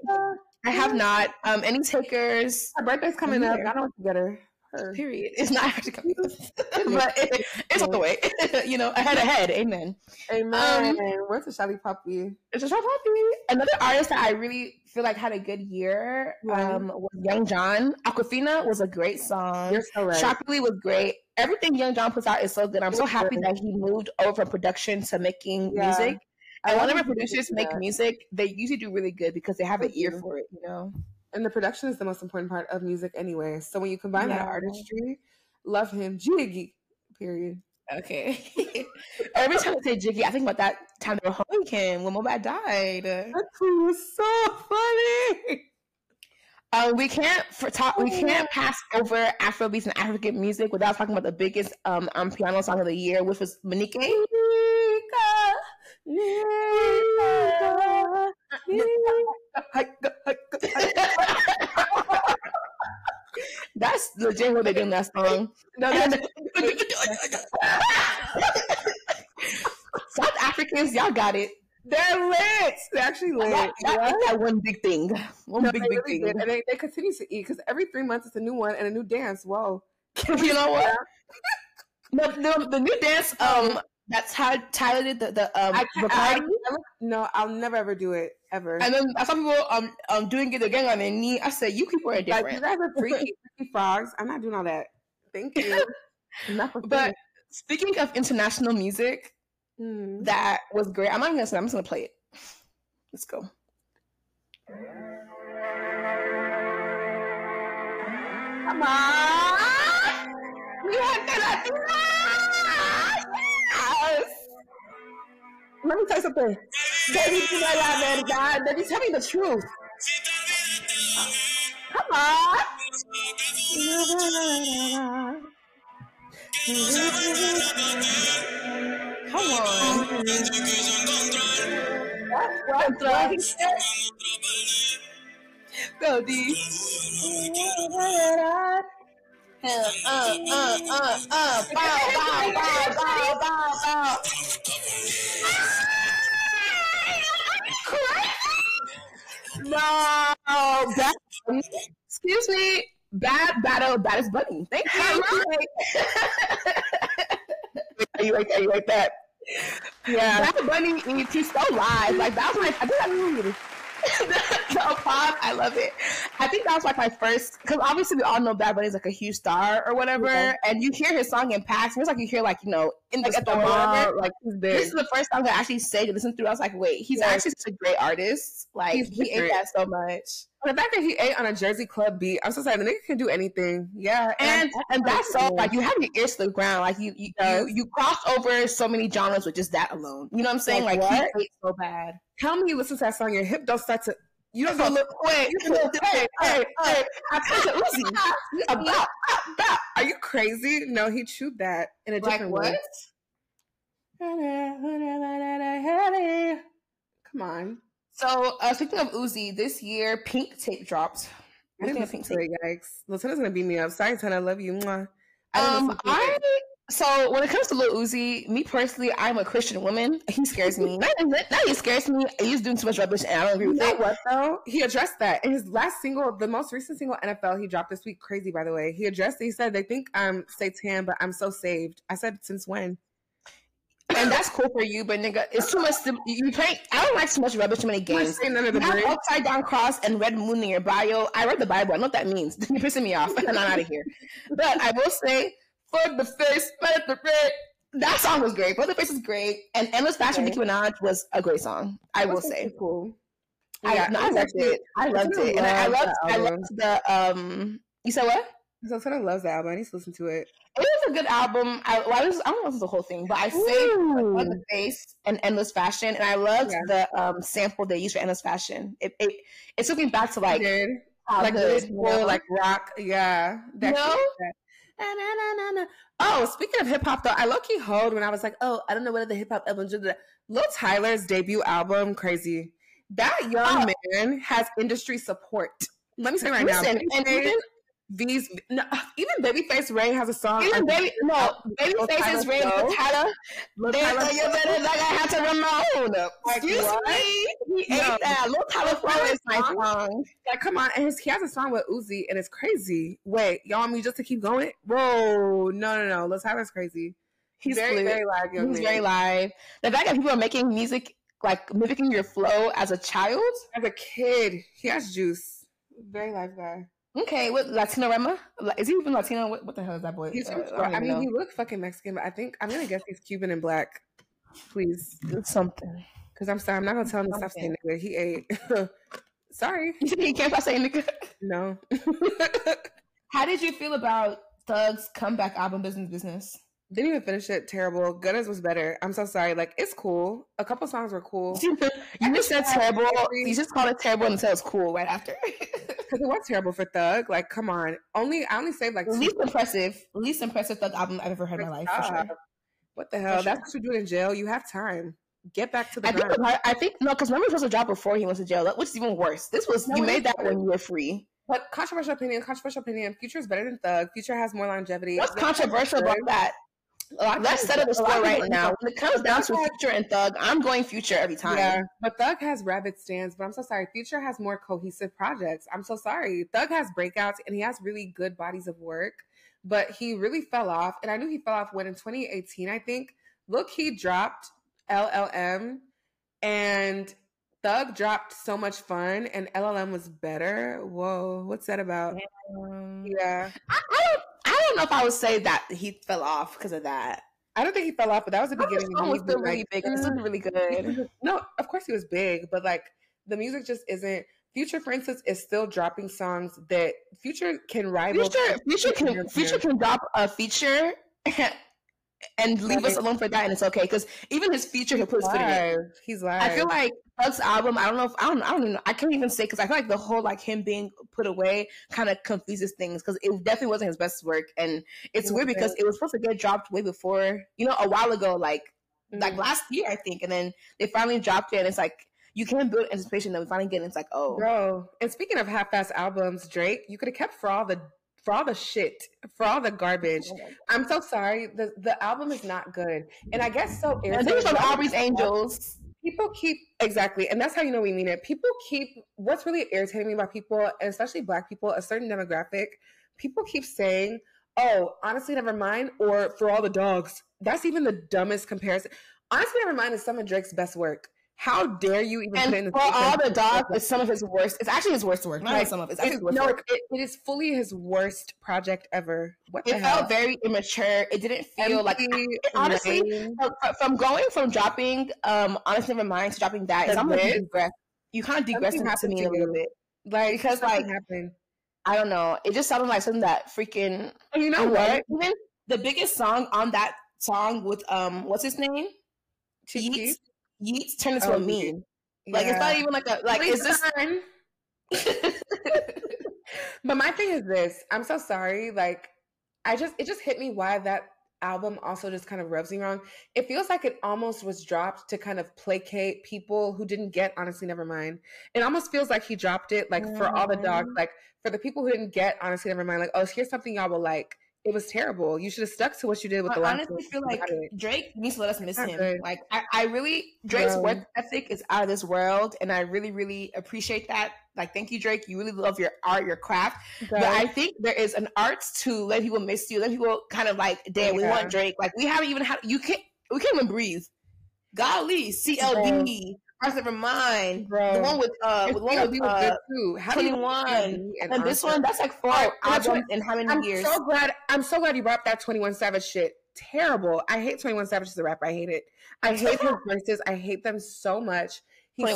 I have not. Um, any takers? Her birthday's coming up. I don't want to get her. Her. Period. It's not actually coming up, but it, it's on the way. you know, ahead, ahead. Amen. Amen. Um, Where's the Shallipopi? It's a Shallipopi. Another artist that I really feel like had a good year um, was Young John. Aquafina was a great song. You're so right. Shockingly was great. Everything Young John puts out is so good. I'm so happy that he moved over from production to making yeah. music. And whenever producers make music, they usually do really good because they have an ear for it, you know. And the production is the most important part of music anyway. So when you combine yeah. that artistry, love him. Jiggy. Period. Okay. Every time I say Jiggy, I think about that time they were home Kim when Mohbad died. That was so funny. Uh, we can't for talk. We can't pass over Afrobeats and African music without talking about the biggest um, um piano song of the year, which was Mnike. That's legit what they do in that song. No, South Africans, y'all got it. They're lit. They're actually lit. That, that, that one big thing. One no, big, big really thing. And they, they continue to eat because every three months it's a new one and a new dance. Whoa. you know what? the, the, the new dance um that's how Tyler did the, the um I, I, I, no, I'll never ever do it ever. And then I saw people um um doing it again on their knee. I said, "You people are different. Like, you guys are freaky, freaky frogs. I'm not doing all that. Thank you. but speaking of international music, mm. that was great. I'm not gonna say. I'm just gonna play it. Let's go. Come on, we have to Yes. Let me tell you something. Baby, do not lie, man. God, baby, tell me the truth. Come on. Come on. What? What? What? Go, D. Uh, uh, uh, uh, uh, bow, bow, bow, bow, bow, bow. No, that, excuse me, bad battle, baddest bunny. Thank you. Are you like, are you like that? Yeah. Bad Bunny, he's so live. Like that was my, I think that the pop, I love it. I think that was like my first, because obviously we all know Bad Bunny is like a huge star or whatever, yeah. and you hear his song in packs. It's like you hear like you know in the like store, whatever. Like this is the first song I actually say to listen through. I was like, wait, he's yes. actually such a great artist. Like he's he ate that so much. The fact that he ate on a Jersey club beat, I'm so sorry. The nigga can do anything. Yeah, and and, and that's so like you have your ears to the ground. Like you you, you you cross over so many genres with just that alone. You know what I'm saying? Like, like he ate so bad. Tell me you listen to that song, your hip don't start to you don't go look quick. Hey, hey, hey! I told you, Uzi. About, about. Are you crazy? No, he chewed that in a different like way. Come on. So uh, speaking of Uzi, this year Pink Tape dropped. I didn't Pink Tape. Yikes! Latina's gonna beat me up. Sorry, Tana. I love you. Mwah. I um, I so when it comes to Lil Uzi, me personally, I'm a Christian woman. He scares me. not, not he scares me. He's doing too much rubbish, and I don't agree with you know. What though? He addressed that in his last single, the most recent single NFL he dropped this week. Crazy, by the way. He addressed. It. He said they think I'm Satan, but I'm so saved. I said since when? And that's cool for you, but nigga, it's too much. you play. I don't like too much rubbish, too many games. None of the you have upside down cross and red moon in your bio. I read the Bible. I know what that means. You're pissing me off. and I'm out of here. But I will say for the face, for the face. That song was great. For the face is great, and Endless Fashion okay. Nicki Minaj was a great song. I will say. Cool. Yeah, I, I loved it. I loved it, and I, I loved. I loved the. Um, you said what? So Tana loves the album. I need to listen to it. It was a good album. I, well, I, was, I don't know if it's the whole thing, but I saved on the face and endless fashion, and I loved yeah. the um, sample they used for endless fashion. It it, it took me back to like like good, like rock. Yeah, that no? Oh, speaking of hip hop, though, I low key hold when I was like, oh, I don't know what the hip hop album did. Lil Tyler's debut album, crazy. That young oh. man has industry support. Let me say right Listen, now. And even these no, even Babyface Ray has a song. Even baby no Babyface is Ray Lil Tyler. You better like I had to Ramon. Excuse what? me. He no. ate that. Lil Tyler Flow is my song. Like come on, and his, he has a song with Uzi, and it's crazy. Wait, y'all want me just to keep going? Whoa, no, no, no. Lil Tyler's crazy. He's very, very live. He's man. very live. The fact that people are making music like mimicking your flow as a child, as a kid, he has juice. Very live guy. Okay, what Latino Rema? Is he even Latino? What, what the hell is that boy? He's uh, I, I mean, know. he looks fucking Mexican, but I think I'm gonna guess he's Cuban and black. Please, something. Because I'm sorry, I'm not gonna tell him to stop saying nigga. He ate. sorry, he can't stop saying nigga. No. How did you feel about Thug's comeback album, Business Business? Didn't even finish it. Terrible. Gunna's was better. I'm so sorry. Like it's cool. A couple songs were cool. you just said terrible. You just called it terrible and said it's cool right after. Because it was terrible for Thug. Like, come on. Only I only saved like least impressive, least impressive Thug album I've ever heard in my life. For sure. What the hell? That's what you do in jail. You have time. Get back to the. I think, I think no, because remember he was supposed to drop before he went to jail, which is even worse. This was no, you made that when you were free. But controversial opinion, controversial opinion. Future is better than Thug. Future has more longevity. What's controversial about that? Oh, Let's settle the score right now. When it comes down to Future and Thug, I'm going Future every time. Yeah, but Thug has rabbit stands. But I'm so sorry. Future has more cohesive projects. I'm so sorry. Thug has breakouts and he has really good bodies of work, but he really fell off. And I knew he fell off when in 2018, I think. Look, he dropped LLM and Thug dropped so much fun and LLM was better. Whoa, what's that about? yeah. I, I, I don't know if I would say that he fell off because of that. I don't think he fell off, but that was the beginning. The song was still really big. It was really mm-hmm. good. No, of course he was big, but like the music just isn't. Future, for instance, is still dropping songs that Future can rival. Future, Future can Future can drop a feature and leave us alone for that, and it's okay because even his feature he puts live. He's live. I feel like Thug's album. I don't know if I don't. I don't even. Know, I can't even say because I feel like the whole like him being put away kind of confuses things because it definitely wasn't his best work, and it's weird because it was supposed to get dropped way before you know a while ago, like mm-hmm. like last year I think, and then they finally dropped it, and it's like you can't build anticipation that we finally get. It, it's like oh, bro. And speaking of half-ass albums, Drake, you could have kept for all the for all the shit, for all the garbage. Oh I'm so sorry. The the album is not good, and I guess so. And this was Aubrey's Angels. People keep exactly, and that's how you know we mean it. People keep what's really irritating me about people, and especially Black people, a certain demographic. People keep saying, "Oh, honestly, never mind," or "For all the dogs." That's even the dumbest comparison. Honestly, never mind is some of Drake's best work. How dare you even and put in the for all the dogs is some of his worst. It's actually his worst work. Not like, some of it. It's, no, it, it is fully his worst project ever. What it felt very immature. It didn't feel Empty, like it, honestly from, from, going from dropping um honestly never mind to dropping that. I'm like degress. You kind of degress into me a little bit, like because like happened. I don't know. It just sounded like something that freaking. You know what? Even the biggest song on that song with um what's his name? Yeats Yeats turned into oh, a meme. Yeah. Like it's not even like a like is this But my thing is this, I'm so sorry. Like I just it just hit me why that album also just kind of rubs me wrong. It feels like it almost was dropped to kind of placate people who didn't get honestly never mind. It almost feels like he dropped it like mm-hmm. for all the dogs, mm-hmm. like for the people who didn't get honestly never mind, like, oh, here's something y'all will like it was terrible. You should have stuck to what you did with I the last. I honestly, feel like Drake needs to let us miss him. Good. Like I, I really Drake's Bro. work ethic is out of this world, and I really, really appreciate that. Like, thank you, Drake. You really love your art, your craft. But I think there is an art to let people miss you. Let people kind of like, damn, yeah. we want Drake. Like we haven't even had. You can't. We can't even breathe. Golly, CLB. Hearts Never Mind, bro. The one with uh, the one with uh, Twenty One, and, and this one that's like four right, albums in how many I'm years? I'm so glad. I'm so glad you brought up that Twenty One Savage shit. Terrible. I hate Twenty One Savage as a rapper. I hate it. I hate his verses. I hate them so much. He's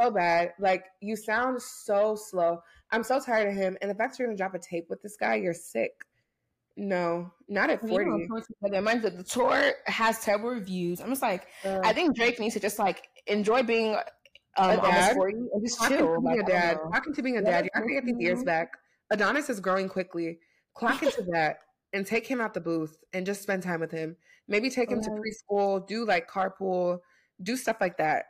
so bad. Like you sound so slow. I'm so tired of him. And the fact you're gonna drop a tape with this guy, you're sick. No, not at 40. But mind the tour has terrible reviews. I'm just like, uh, I think Drake needs to just like enjoy being um, almost 40 and just chill. To like, a dad. Talking to being a dad. You're not gonna get these years back. Adonis is growing quickly. Clock into that and take him out the booth and just spend time with him. Maybe take him to preschool, do like carpool, do stuff like that.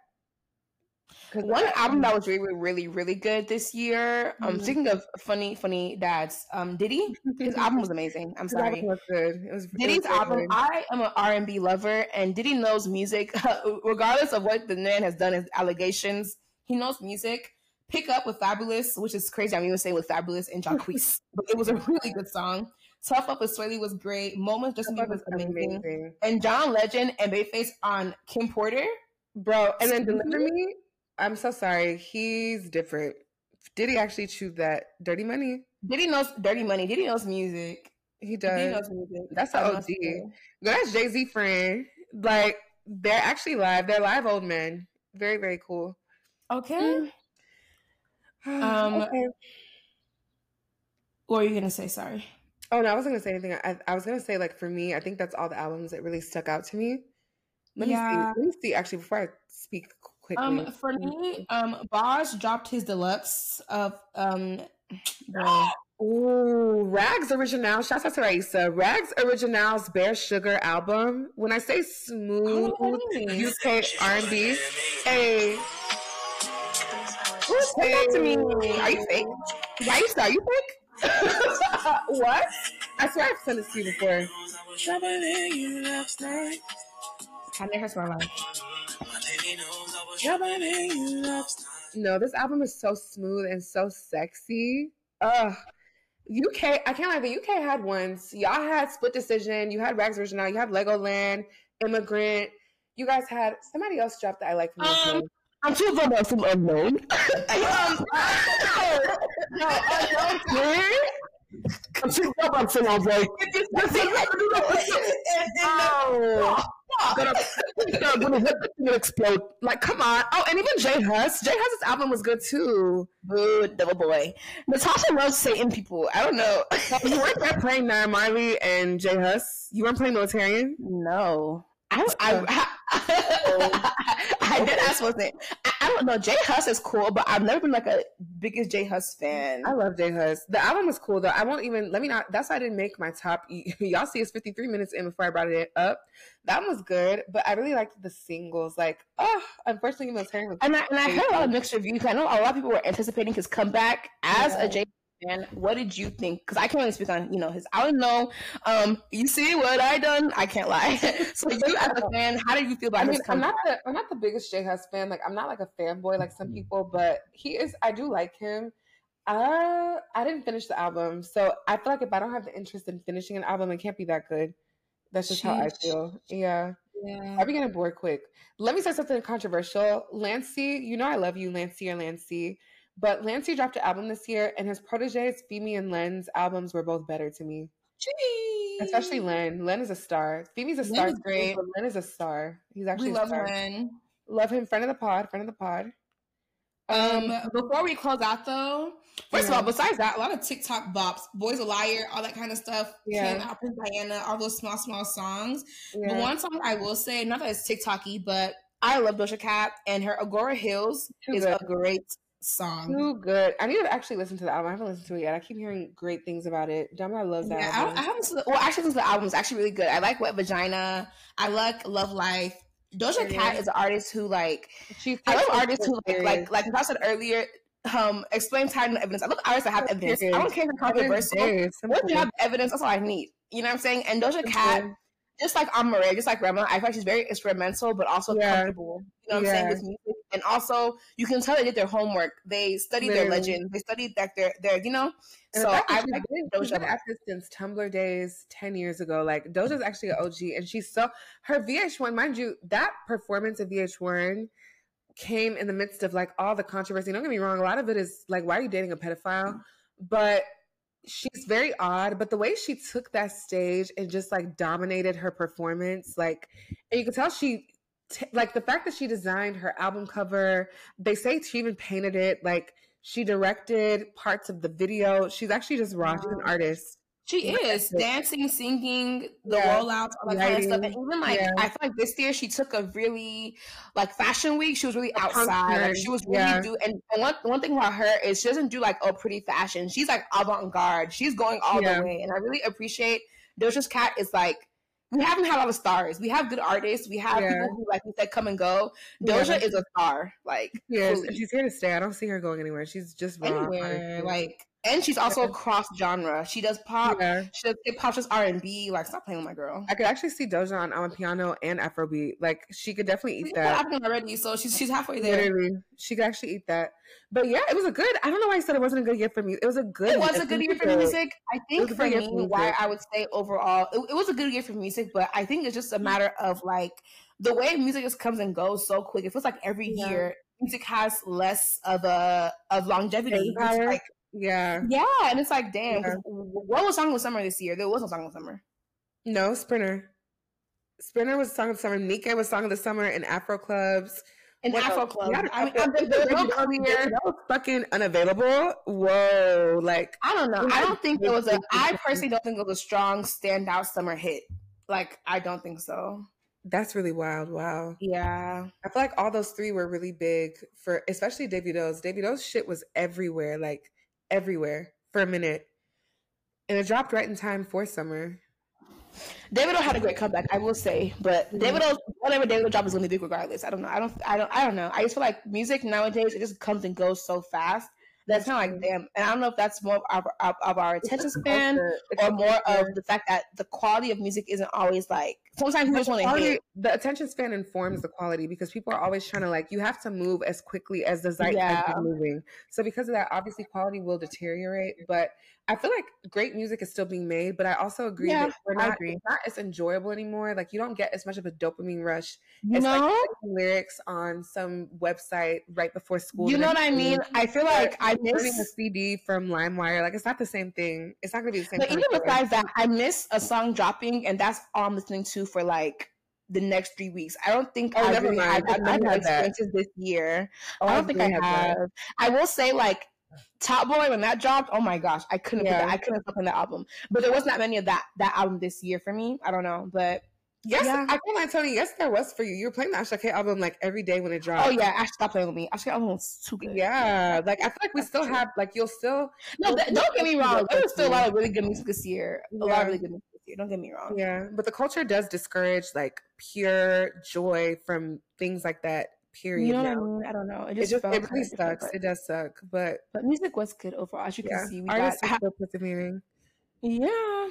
One album that was really, really, really good this year. Um, mm-hmm. speaking of funny, funny dads, um, Diddy, his album was amazing. I'm sorry, it was good. It was Diddy's it was album. Good. I am an R and B lover, and Diddy knows music, regardless of what the man has done. His allegations, he knows music. Pick up with Fabolous, which is crazy. I'm even saying with Fabolous and Jacquees, but it was a really good song. Tough Up with Swae Lee was great. Moments just was amazing. amazing. And John Legend and Babyface on Kim Porter, bro. And then Deliver Me I'm so sorry. He's different. Did he actually choose that? Dirty Money? Diddy knows Dirty Money? Diddy knows music? He does. He knows music. That's an OG. That's Jay Z friend. Like they're actually live. They're live old men. Very very cool. Okay. um. Okay. What were you gonna say? Sorry. Oh no, I wasn't gonna say anything. I, I was gonna say like for me, I think that's all the albums that really stuck out to me. Let yeah. me see. Let me see. Actually, before I speak quickly? Um, for me, um, Baj dropped his deluxe of um. Ooh, Rags Original. Shout out to Raisa. Rags Original's Bare Sugar album. When I say smooth oh, UK R&B, hey. Who's hey. that to me? Are you fake? Why you start? You think? what? I swear I've sent this to you before. I never heard my life. No, this album is so smooth and so sexy. Ugh. UK, I can't lie, the UK had ones. Y'all had Split Decision, you had Rags Original, you had Legoland, Immigrant. You guys had somebody else dropped that I like from um, I'm too about some unknown. um, no, unknown. I'm too about some unknown. Oh gonna, gonna, gonna explode. Like, come on. Oh, and even J Hus. J Hus's album was good too. Good double boy. Natasha loves Satan people. I don't know. you weren't there playing Naira Marley and J Hus. You weren't playing Militerian. No. I, I, I, I did ask was it. I, I, don't know. J Hus is cool, but I've never been like a biggest J Hus fan. I love J Hus. The album is cool though. I won't even let me not. That's why I didn't make my top. Y'all see, it's fifty three minutes in before I brought it up. That one was good, but I really liked the singles. Like, oh, unfortunately, Militerian was. And I, and I heard a lot of mixed reviews. I know a lot of people were anticipating his comeback as yeah. a J and what did you think? Because I can't really speak on you know his. I don't know. Um, you see what I done? I can't lie. so you as a fan, how did you feel about I mean, I'm not the I'm not the biggest J Hus fan. Like I'm not like a fanboy like some people, but he is. I do like him. Uh, I didn't finish the album, so I feel like if I don't have the interest in finishing an album, it can't be that good. That's just Sheesh. how I feel. Yeah. Yeah. I be getting bored quick. Let me say something controversial. Lancey, you know I love you, Lancey or Lancey. But Lancey dropped an album this year, and his proteges, Femi and Len's albums were both better to me. Jeez. Especially Len. Len is a star. Femi's a star. Len is great. But Len is a star. He's actually we love Len. Love him. Friend of the pod. Friend of the pod. Um, before we close out though, first yeah. of all, besides that, a lot of TikTok bops, "Boys a Liar," all that kind of stuff yeah. Prince Diana, all those small, small songs. Yeah. The one song I will say, not that it's TikToky, but I love Doja Cat and her Agora Hills Too is good. a great song. Too good. I need to actually listen to the album. I haven't listened to it yet. I keep hearing great things about it. Jamila loves that. Yeah, album. I, I haven't. Well, actually, the album is actually really good. I like Wet Vagina. I like Love Life. Doja Cat is an artist who like. She I love artists who like like like I said earlier. Um, explain time and evidence. I love artists that have evidence. I don't care if it's controversial. Once you have evidence, that's all I need. You know what I'm saying? And Doja Cat just like Amaarae, just like Rema, I feel like she's very experimental, but also yeah. comfortable. You know what yeah. I'm saying with music, and also you can tell they did their homework. They studied Literally. their legend. They studied like their their you know. And so I like Doja at this since Tumblr days ten years ago. Like Doja's actually an OG, and she's so her VH1, mind you, that performance of VH1 came in the midst of like all the controversy. Don't get me wrong, a lot of it is like, why are you dating a pedophile? But she's very odd, but the way she took that stage and just like dominated her performance, like, and you can tell she, t- like, the fact that she designed her album cover, they say she even painted it, like, she directed parts of the video. She's actually just raw. She's an artist. She is dancing, singing, the yeah. rollouts, all that kind of stuff. And even like, yeah. I feel like this year she took a really like fashion week. She was really outside. Like, she was really yeah. do. And, and one one thing about her is she doesn't do like oh pretty fashion. She's like avant garde. She's going all the way. And I really appreciate Doja's Cat is like we haven't had a lot of stars. We have good artists. We have yeah. people who, like you said, come and go. Doja yeah. is a star. Like, yes, she's here to stay. I don't see her going anywhere. She's just anywhere. Like, and she's also cross genre. She does pop. Yeah. She does hip hop, just R and B. Like, stop playing with my girl. I could actually see Doja on piano and Afrobeat. Like, she could definitely eat she's that. already, so she's she's halfway there. Literally, she could actually eat that. But yeah, it was a good. I don't know why I said it wasn't a good year for me. It was a good. It was a good year for music. I think for me, why I would say overall, it, it was a good year for music. But I think it's just a matter of like the way music just comes and goes so quick. It feels like every yeah. year music has less of a of longevity. Like yeah. Yeah. And it's like, damn, yeah. what was Song of Summer this year? There was no Song of Summer. No, Sprinter. Sprinter was Song of Summer. Nika was Song of the Summer in Afro clubs. In Afro clubs. I mean, I'm real clear. That was fucking unavailable. Whoa. Like, I don't know. I don't think it was a, I personally don't think it was a strong standout summer hit. Like, I don't think so. That's really wild. Wow. Yeah. I feel like all those three were really big for, especially Davido's. Davido's shit was everywhere. Like, everywhere for a minute. And it dropped right in time for summer. Davido had a great comeback, I will say, but mm-hmm. Davido, whatever Davido drop is gonna be big regardless. I don't know. I don't. I don't. I don't know. I just feel like music nowadays it just comes and goes so fast. That's kind of like damn. And I don't know if that's more of our, of our attention span or more of the fact that the quality of music isn't always like. Sometimes we just want to. The attention span informs the quality because people are always trying to like. You have to move as quickly as the zeitgeist yeah. is moving. So because of that, obviously quality will deteriorate. But I feel like great music is still being made, but I also agree yeah, that we're not, agree. not as enjoyable anymore. Like you don't get as much of a dopamine rush. You it's know, like lyrics on some website right before school. You know what I mean? I feel like I miss a CD from LimeWire. Like it's not the same thing. It's not gonna be the same. But even besides that, I miss a song dropping, and that's all I'm listening to for like the next three weeks. I don't think oh, I really, I've, I've, I've had experiences this year. Oh, I don't I think I have. That. I will say like Top Boy when that dropped, oh my gosh, I couldn't yeah. I couldn't in that album. But there was not many of that that album this year for me. I don't know, but Yes, yeah. I feel like Tony. Yes, there was for you. You were playing the Asake album like every day when it dropped. Oh yeah, Ash, stop playing with me. Asake album was too good. Yeah, like I feel like we still have like you'll still. No, that, don't get me wrong. There was still a lot of really good music this year. A lot of really good music this year. Don't get me wrong. Yeah, but the culture does discourage like pure joy from things like that period. You know now. what I mean? I don't know. It just, it, just, it really sucks. It does suck, but but music was good overall. As you yeah. can see, we Artists got still persevering. Yeah.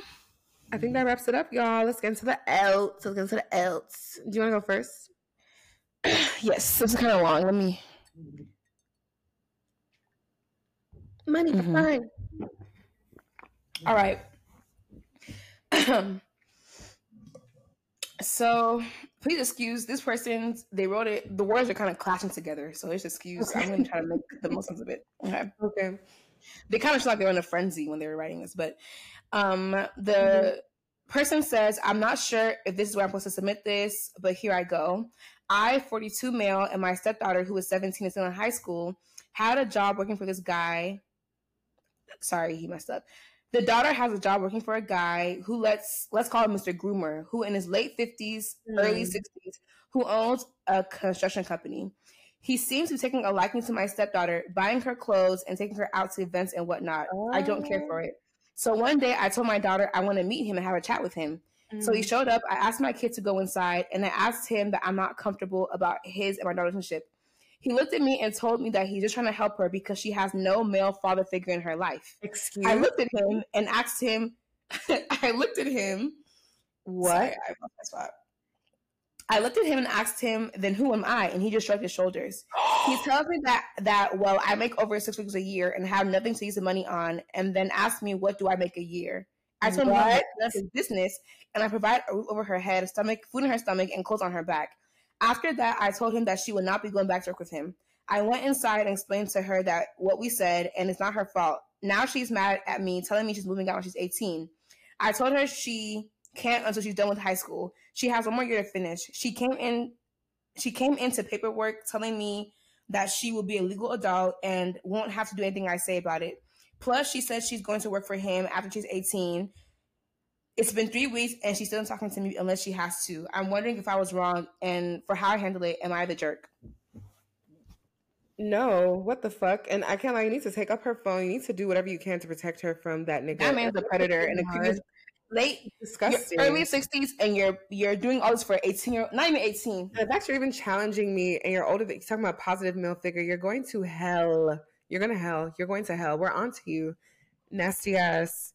I think that wraps it up, y'all. Let's get into the else. Let's get into the else. Do you want to go first? yes, this is kind of long. Let me. Money mm-hmm. fine. All right. so please excuse this person. They wrote it. The words are kind of clashing together, so it's excuse. Okay. I'm going to try to make the most of it. Okay. Okay. They kind of feel like they were in a frenzy when they were writing this, but um, the mm-hmm. person says, "I'm not sure if this is where I'm supposed to submit this, but here I go. I, 42 male, and my stepdaughter, who is 17 and still in high school, had a job working for this guy. Sorry, he messed up." The daughter has a job working for a guy who let's let's call him Mr. Groomer, who in his late fifties, mm. early sixties, who owns a construction company. He seems to be taking a liking to my stepdaughter, buying her clothes and taking her out to events and whatnot. Oh. I don't care for it. So one day I told my daughter I want to meet him and have a chat with him. Mm. So he mm. showed up. I asked my kid to go inside and I asked him that I'm not comfortable about his and my daughter's relationship. He looked at me and told me that he's just trying to help her because she has no male father figure in her life. Excuse I looked at him and asked him, I looked at him. What? Sorry, I, I looked at him and asked him, then who am I? And he just shrugged his shoulders. he tells me that that well, I make over six figures a year and have nothing to use the money on, and then asked me what do I make a year. I told what? him that's his business, and I provide a roof over her head, stomach, food in her stomach, and clothes on her back. After that, I told him that she would not be going back to work with him. I went inside and explained to her that what we said, and it's not her fault. Now she's mad at me, telling me she's moving out when she's 18. I told her she can't until she's done with high school. She has one more year to finish. She came in she came into paperwork telling me that she will be a legal adult and won't have to do anything I say about it. Plus, she said she's going to work for him after she's 18 it's been three weeks and she's still not talking to me unless she has to. I'm wondering if I was wrong and for how I handle it, am I the jerk? No, what the fuck? And I can't like you need to take up her phone. You need to do whatever you can to protect her from that nigga. That man's a predator and previous late disgusting early sixties and you're you're doing all this for 18 year not even 18. The fact you're even challenging me and you're older you're talking about positive male figure, you're going to hell. You're gonna hell. You're going to hell. We're on to you. Nasty ass.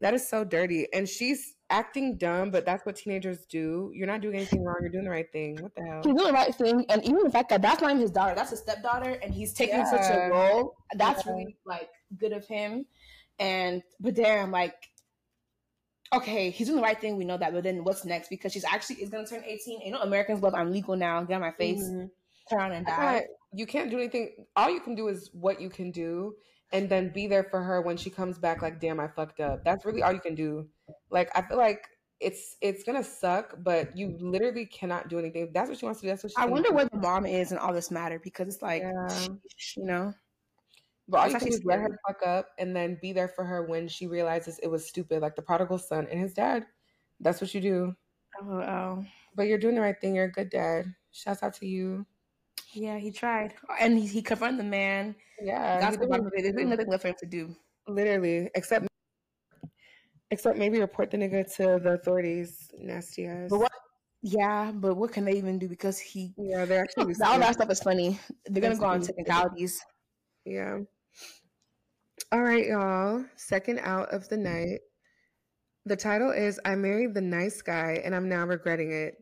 That is so dirty. And she's acting dumb, but that's what teenagers do. You're not doing anything wrong. You're doing the right thing. What the hell? He's doing the right thing. And even the fact that that's not even his daughter, that's his stepdaughter, and he's taking yeah. such a role, that's yeah. really like good of him. And but damn, like okay, he's doing the right thing. We know that, but then what's next? Because she's actually is gonna turn 18. You know, Americans love I'm legal now. Get on my face, mm-hmm. turn around and die. You can't do anything. All you can do is what you can do and then be there for her when she comes back like damn i fucked up. That's really all you can do. Like i feel like it's it's gonna suck but you literally cannot do anything. If that's what she wants to do that's what she i wonder where the mom is and all this matter because it's like yeah. you know? But all you can do is let her fuck up and then be there for her when she realizes it was stupid like the prodigal son and his dad. That's what you do. Oh, oh. but you're doing the right thing. You're a good dad. Shouts out to you yeah, he tried, and he, he confronted the man. Yeah, that's what There's nothing left for him to do. Literally, except except maybe report the nigga to the authorities. Nasty ass. But what? Yeah, but what can they even do? Because he. Yeah, they're actually. all that stuff is funny. They're gonna go on technicalities. Yeah. All right, y'all. Second out of the night. The title is I Married the Nice Guy and I'm Now Regretting It.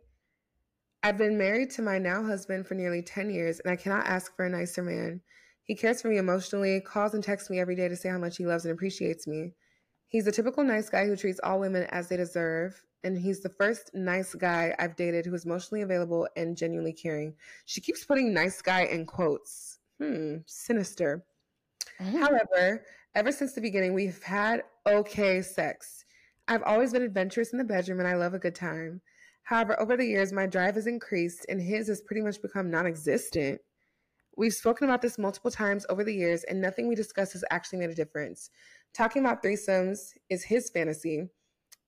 I've been married to my now husband for nearly 10 years and I cannot ask for a nicer man. He cares for me emotionally, calls and texts me every day to say how much he loves and appreciates me. He's a typical nice guy who treats all women as they deserve, and he's the first nice guy I've dated who is emotionally available and genuinely caring. She keeps putting nice guy in quotes. Hmm, sinister. Mm-hmm. However, ever since the beginning, we've had okay sex. I've always been adventurous in the bedroom and I love a good time. However, over the years, my drive has increased and his has pretty much become non existent. We've spoken about this multiple times over the years, and nothing we discuss has actually made a difference. Talking about threesomes is his fantasy,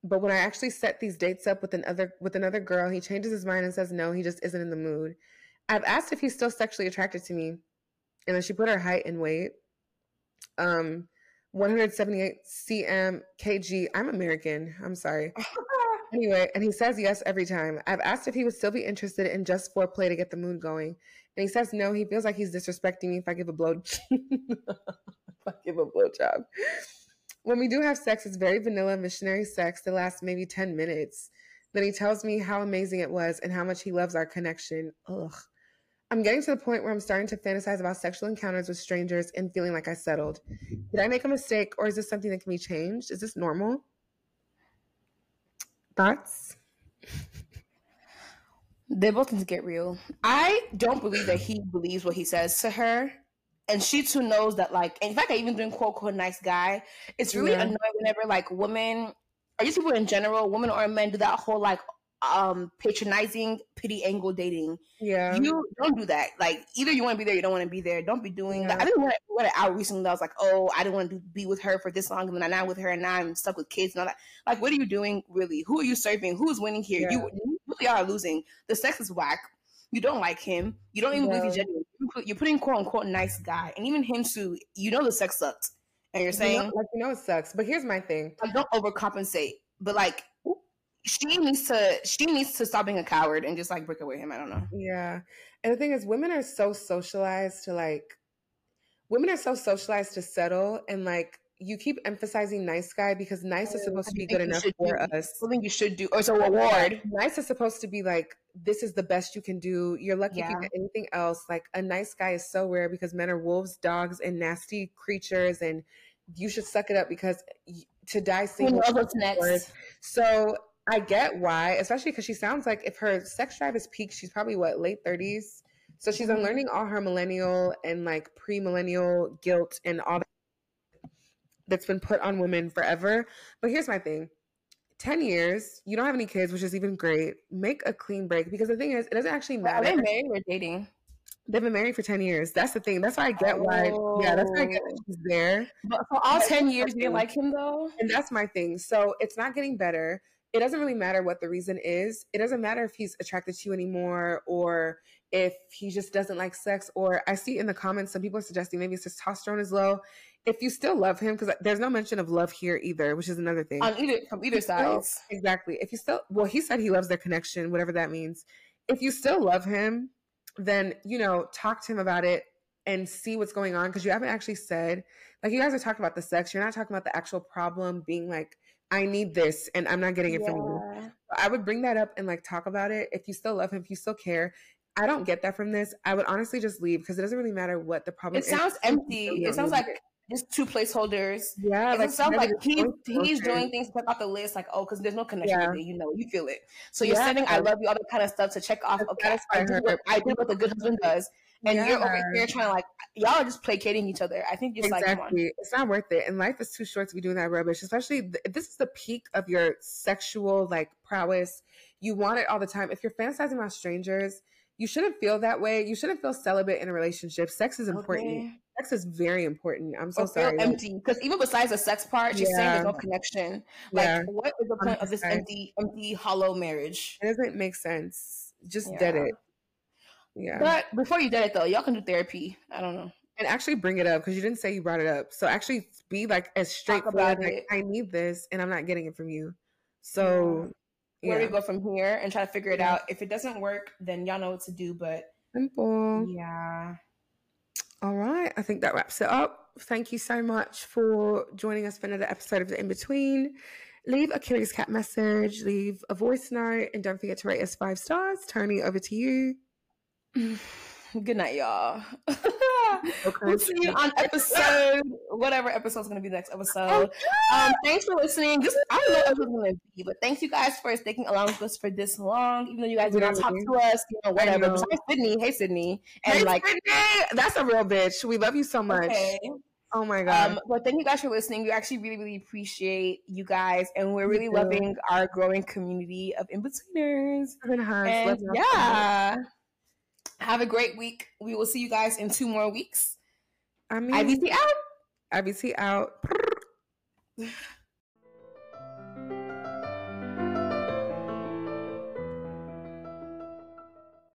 but when I actually set these dates up with another with another girl, he changes his mind and says no, he just isn't in the mood. I've asked if he's still sexually attracted to me, and then she put her height and weight. Um, 178 cm kg. I'm American. I'm sorry. anyway, and he says yes every time. I've asked if he would still be interested in just foreplay to get the mood going, and he says no. He feels like he's disrespecting me if I give a blow. if I give a blowjob. When we do have sex, it's very vanilla missionary sex that lasts maybe 10 minutes. Then he tells me how amazing it was and how much he loves our connection. Ugh. I'm getting to the point where I'm starting to fantasize about sexual encounters with strangers and feeling like I settled. Did I make a mistake or is this something that can be changed? Is this normal? Thoughts? They both need to get real. I don't believe that he believes what he says to her. And she too knows that, like, in fact, I even doing quote unquote nice guy. It's really yeah. annoying whenever like women or just people in general, women or men, do that whole like um patronizing pity angle dating. Yeah. You don't do that. Like either you want to be there, you don't want to be there. Don't be doing yeah. that. I didn't want to it out recently. I was like, oh, I didn't want to be with her for this long, and then I'm not with her, and now I'm stuck with kids and all that. Like, what are you doing really? Who are you serving? Who's winning here? Yeah. You, you really are losing. The sex is whack. You don't like him. You don't even yeah. believe he's genuine. You're putting quote unquote nice guy, and even him too. You know the sex sucks, and you're saying you know, like you know it sucks. But here's my thing: like, don't overcompensate. But like she needs to she needs to stop being a coward and just like break away him. I don't know. Yeah. And the thing is women are so socialized to like women are so socialized to settle and like you keep emphasizing nice guy because nice is oh, supposed to be good enough for do, us. Something you should do, or it's a reward. Nice is supposed to be like this is the best you can do. You're lucky yeah. if you get anything else. Like a nice guy is so rare because men are wolves, dogs, and nasty creatures, and you should suck it up because to die single. What's next? So I get why, especially because she sounds like if her sex drive is peaked, she's probably what late thirties. So she's mm-hmm. unlearning all her millennial and like pre-millennial guilt and all that that's been put on women forever. But here's my thing. 10 years, you don't have any kids, which is even great. Make a clean break because the thing is, it doesn't actually matter. Are they married or dating? They've been married for 10 years. That's the thing. That's why I get oh. why, yeah, that's why I get she's there. But for all 10 years, you like him though? And that's my thing. So it's not getting better it doesn't really matter what the reason is. It doesn't matter if he's attracted to you anymore or if he just doesn't like sex. Or I see in the comments, some people are suggesting maybe his testosterone is low. If you still love him, because there's no mention of love here either, which is another thing. On either from either side. Exactly. If you still well, he said he loves their connection, whatever that means. If you still love him, then you know, talk to him about it and see what's going on because you haven't actually said like you guys are talking about the sex you're not talking about the actual problem being like I need this and I'm not getting it yeah. from you. I would bring that up and like talk about it. If you still love him, if you still care. I don't get that from this. I would honestly just leave because it doesn't really matter what the problem it is. It sounds empty. It sounds like just two placeholders. Yeah, it like, sounds like he's he's doing things to check off the list, like oh, because there's no connection. Yeah. You know, you feel it. So you're yeah. sending "I love you," all that kind of stuff to check off. Okay, I do, what, I do what the good husband does, and yeah. you're over here trying to like y'all are just placating each other. I think just exactly. like it's not worth it, and life is too short to be doing that rubbish. Especially if this is the peak of your sexual like prowess. You want it all the time. If you're fantasizing about strangers, you shouldn't feel that way. You shouldn't feel celibate in a relationship. Sex is important. Okay. Sex is very important. I'm so sorry. Empty because even besides the sex part, she's yeah. saying there's no connection. Like, yeah. what is the point 100%. of this empty, empty, hollow marriage? It doesn't make sense. Just yeah. dead it. Yeah. But before you did it though, y'all can do therapy. I don't know. And actually bring it up because you didn't say you brought it up. So actually be like as straightforward. Like, I need this and I'm not getting it from you. So yeah. where we go from here and try to figure it out. If it doesn't work, then y'all know what to do. But simple. Yeah. All right. I think that wraps it up. thank you so much for joining us for another episode of The In Between. Leave a Curious Cat message, leave a voice note, and don't forget to rate us five stars. Tony, over to you. Good night, y'all. okay. We'll see you on episode, whatever episode is going to be the next episode. Um, thanks for listening. This, I don't know what it's to be, but thanks you guys for sticking along with us for this long. Even though you guys did not talk to us, you know, whatever. Know. Besides Sydney, hey Sydney, and hey, like Sydney! that's a real bitch. We love you so much. Okay. Oh my god! Um, but thank you guys for listening. We actually really, really appreciate you guys, and we're really loving our growing community of in betweeners. And yeah. Have a great week. We will see you guys in two more weeks. I mean, IBT out. IBT out.